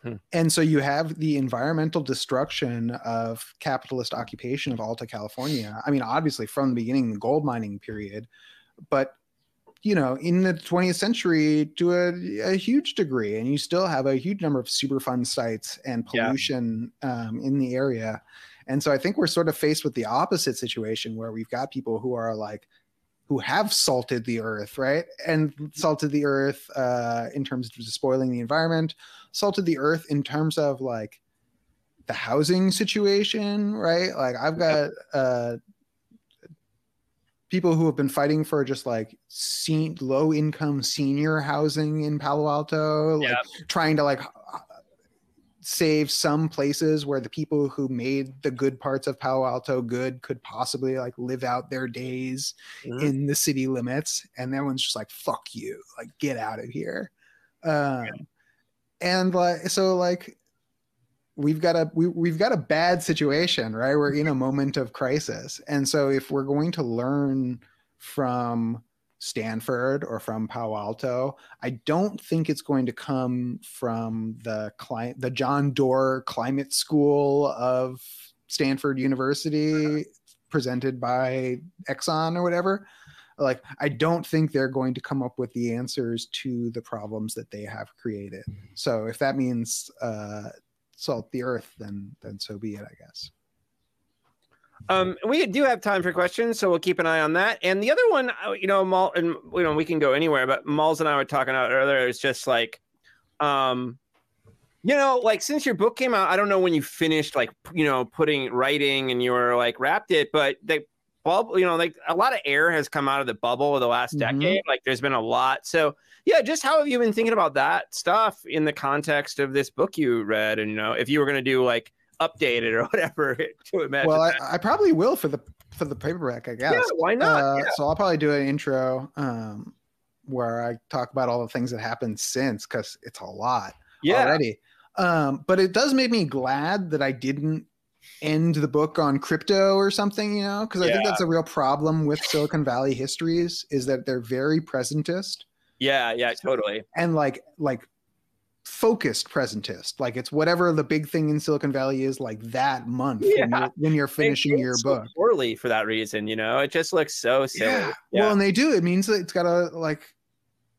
Speaker 2: Hmm.
Speaker 4: And so you have the environmental destruction of capitalist occupation of Alta California. I mean, obviously from the beginning, the gold mining period, but you know, in the 20th century to a, a huge degree, and you still have a huge number of Superfund sites and
Speaker 2: Yeah.
Speaker 4: pollution um, in the area. And so I think we're sort of faced with the opposite situation where we've got people who are like, who have salted the earth, right? And salted the earth uh, in terms of spoiling the environment, salted the earth in terms of like the housing situation, right? Like I've got uh, people who have been fighting for just like low income senior housing in Palo Alto, like trying to like save some places where the people who made the good parts of Palo Alto good could possibly like live out their days
Speaker 2: Mhm.
Speaker 4: in the city limits. And everyone's just like fuck you. Like get out of here um and like so like we've got a we, we've got a bad situation right? We're in a moment of crisis. And so if we're going to learn from stanford or from palo alto i don't think it's going to come from the client the john doerr climate school of stanford university presented by exxon or whatever. Like i don't think they're going to come up with the answers to the problems that they have created. So if that means uh salt the earth then then so be it i guess
Speaker 2: Um, we do have time for questions, so we'll keep an eye on that. And the other one, uh, you know, Mal, and you know, we can go anywhere, but Mols and I were talking about earlier. It's just like, um, you know, like since your book came out, I don't know when you finished, like, you know, putting writing and you were like wrapped it, but the bubble, you know, like a lot of air has come out of the bubble of the last
Speaker 4: Mhm.
Speaker 2: decade. Like, there's been a lot. So, yeah, just how have you been thinking about that stuff in the context of this book you read? And you know, if you were going to do like update it or whatever to imagine.
Speaker 4: well I. I probably will for the for the paperback i guess
Speaker 2: Yeah, why not?
Speaker 4: Uh,
Speaker 2: Yeah.
Speaker 4: so i'll probably do an intro um where i talk about all the things that happened since because it's a lot
Speaker 2: yeah.
Speaker 4: already. Um, but it does make me glad that I didn't end the book on crypto or something, you know, because I think that's a real problem with Silicon Valley histories is that they're very presentist
Speaker 2: Yeah, yeah, totally.
Speaker 4: and like like focused presentist. Like it's whatever the big thing in Silicon Valley is like that month when,
Speaker 2: Yeah.
Speaker 4: you're, when you're finishing your
Speaker 2: so
Speaker 4: book.
Speaker 2: poorly for that reason, you know. It just looks so silly.
Speaker 4: Yeah.
Speaker 2: Yeah.
Speaker 4: Well, and they do. It means that it's got a like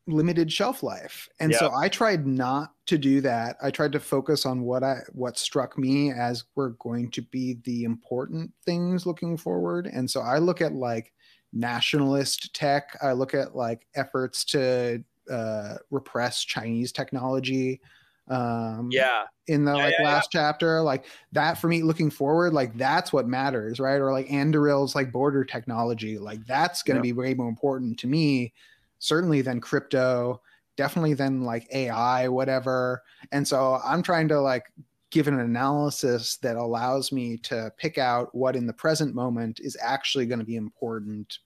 Speaker 4: limited shelf life. And so I tried not to do that. I tried to focus on what I what struck me as were going to be the important things looking forward. And so I look at like nationalist tech. I look at like efforts to uh, repress Chinese technology. Um,
Speaker 2: yeah,
Speaker 4: in the
Speaker 2: Yeah,
Speaker 4: like
Speaker 2: yeah,
Speaker 4: last chapter like that for me looking forward like that's what matters right or like Anduril's like border technology like that's going to
Speaker 2: Yeah.
Speaker 4: be way more important to me certainly than crypto definitely than like AI whatever and so I'm trying to like give an analysis that allows me to pick out what in the present moment is actually going to be important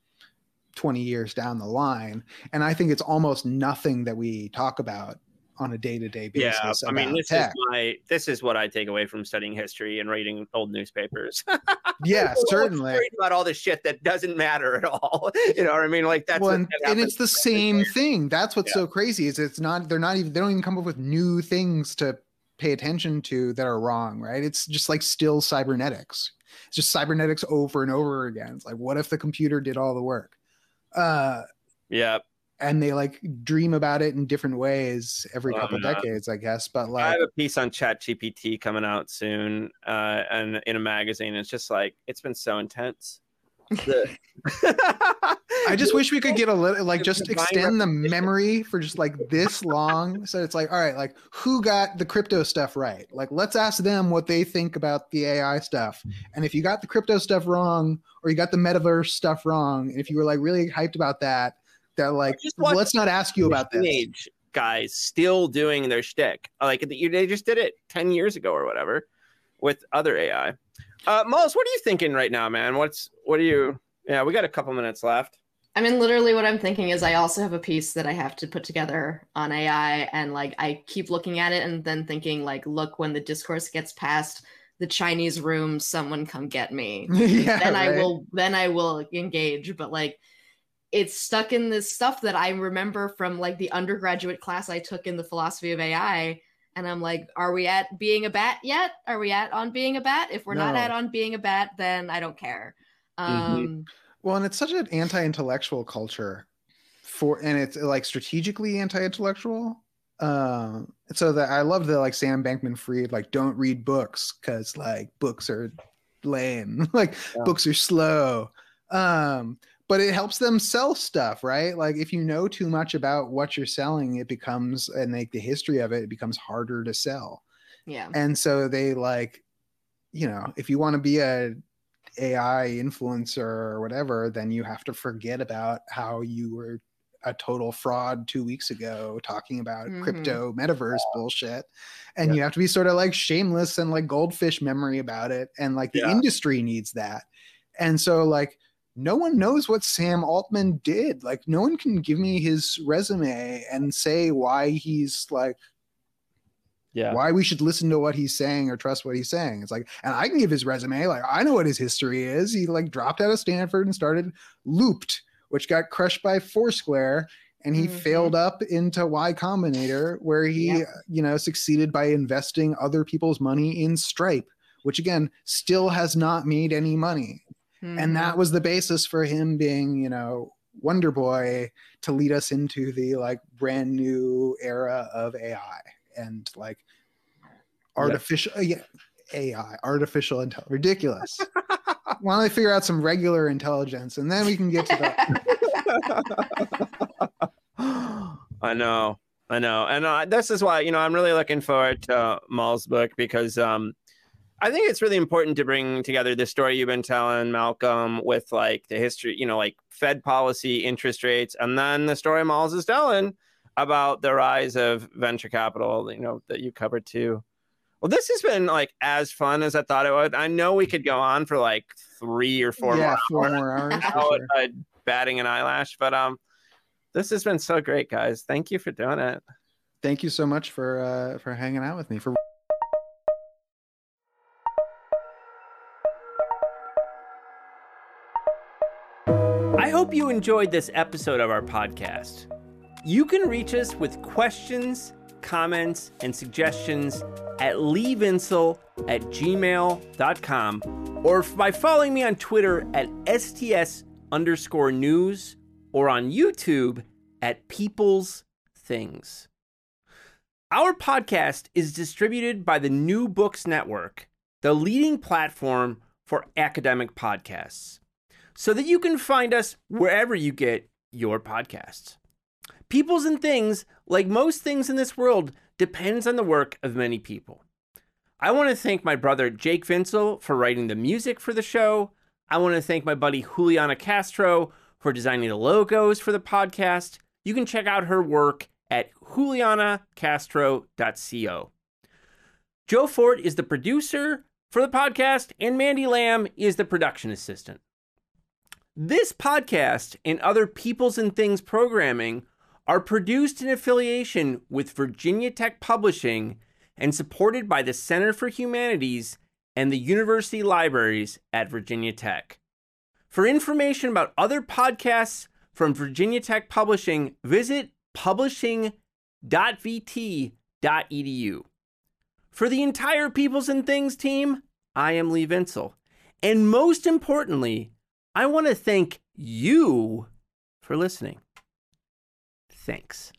Speaker 4: 20 years down the line and I think it's almost nothing that we talk about on a day-to-day basis. Yeah.
Speaker 2: I mean, this
Speaker 4: tech.
Speaker 2: is my this is what I take away from studying history and reading old newspapers.
Speaker 4: yeah, certainly.
Speaker 2: about all the shit that doesn't matter at all. You know what I mean? Like that's
Speaker 4: well, and,
Speaker 2: that
Speaker 4: and it's the same thing. That's what's
Speaker 2: Yeah.
Speaker 4: so crazy is it's not they're not even they don't even come up with new things to pay attention to that are wrong, right? It's just like still cybernetics. It's just cybernetics over and over again. It's like what if the computer did all the work? Uh
Speaker 2: Yeah,
Speaker 4: and they like dream about it in different ways every
Speaker 2: Oh,
Speaker 4: couple decades, I guess. But like, I
Speaker 2: have a piece on Chat GPT coming out soon, uh, and in a magazine. It's just like it's been so intense. The-
Speaker 4: I just wish we could get a little like just extend the memory for just like this long. So it's like, all right, like who got the crypto stuff right? Like let's ask them what they think about the AI stuff. And if you got the crypto stuff wrong, or you got the metaverse stuff wrong, and if you were like really hyped about that, that like let's not ask you about this.
Speaker 2: guys still doing their shtick. Like they they just did it ten years ago or whatever with other AI. Uh, Mols, what are you thinking right now, man? What's what are you? Yeah, we got a couple minutes left.
Speaker 3: I mean, literally, what I'm thinking is I also have a piece that I have to put together on AI, and like I keep looking at it and then thinking, like, look, when the discourse gets past the Chinese room, someone come get me.
Speaker 4: yeah,
Speaker 3: then I will, then I will engage. But like, it's stuck in this stuff that I remember from like the undergraduate class I took in the philosophy of AI. And I'm like, are we at being a bat yet? Are we at on being a bat? If we're not at on being a bat, then I don't care. Um,
Speaker 4: Well, and it's such an anti-intellectual culture for and it's like strategically anti-intellectual. Um so that I love the like Sam Bankman Fried, like don't read books because like books are lame. like
Speaker 2: Yeah.
Speaker 4: books are slow. Um but it helps them sell stuff, right? Like if you know too much about what you're selling, it becomes and like the history of it, it becomes harder to sell
Speaker 3: yeah.
Speaker 4: and so they like you know if you want to be a ai influencer or whatever then you have to forget about how you were a total fraud two weeks ago talking about
Speaker 3: Mhm.
Speaker 4: crypto metaverse bullshit and
Speaker 2: Yeah.
Speaker 4: you have to be sort of like shameless and like goldfish memory about it and like the
Speaker 2: Yeah.
Speaker 4: industry needs that and so like no one knows what Sam Altman did. Like, no one can give me his resume and say why he's like
Speaker 2: Yeah.
Speaker 4: why we should listen to what he's saying or trust what he's saying. It's like, and I can give his resume. Like, I know what his history is. He like dropped out of Stanford and started Loopt, which got crushed by Foursquare, and he
Speaker 3: Mhm.
Speaker 4: failed up into Y Combinator, where he,
Speaker 3: Yep.
Speaker 4: you know, succeeded by investing other people's money in Stripe, which again still has not made any money.
Speaker 3: Mhm.
Speaker 4: And that was the basis for him being, you know, Wonder Boy to lead us into the like brand new era of AI and like artificial uh, yeah, AI, artificial intelligence, ridiculous. Why don't we figure out some regular intelligence and then we can get to the
Speaker 2: I know, I know, and uh, this is why you know I'm really looking forward to Mols's book because um, I think it's really important to bring together the story you've been telling, Malcolm, with like the history, you know, like Fed policy, interest rates, and then the story Mols is telling about the rise of venture capital, you know, that you covered too. Well, this has been like as fun as I thought it would. I know we could go on for like three or four
Speaker 4: yeah,
Speaker 2: more
Speaker 4: four more hours.
Speaker 2: without
Speaker 4: sure.
Speaker 2: uh, batting an eyelash, but um, this has been so great, guys. Thank you for doing it.
Speaker 4: Thank you so much for uh for hanging out with me for
Speaker 5: I hope you enjoyed this episode of our podcast. You can reach us with questions, comments, and suggestions at leavinsel at gmail.com or by following me on Twitter at STS underscore news or on YouTube at People's Things. Our podcast is distributed by the New Books Network, the leading platform for academic podcasts so that you can find us wherever you get your podcasts. Peoples and Things, like most things in this world, depends on the work of many people. I want to thank my brother Jake Vinsel for writing the music for the show. I want to thank my buddy Juliana Castro for designing the logos for the podcast. You can check out her work at julianacastro.co. Joe Fort is the producer for the podcast, and Mandy Lamb is the production assistant. This podcast and other Peoples and Things programming
Speaker 2: are produced in affiliation with Virginia Tech Publishing and supported by the Center for Humanities and the university libraries at Virginia Tech. For information about other podcasts from Virginia Tech Publishing, visit publishing.vt.edu. For the entire Peoples and Things team, I am Lee Vinsel. And most importantly, I want to thank you for listening. Thanks.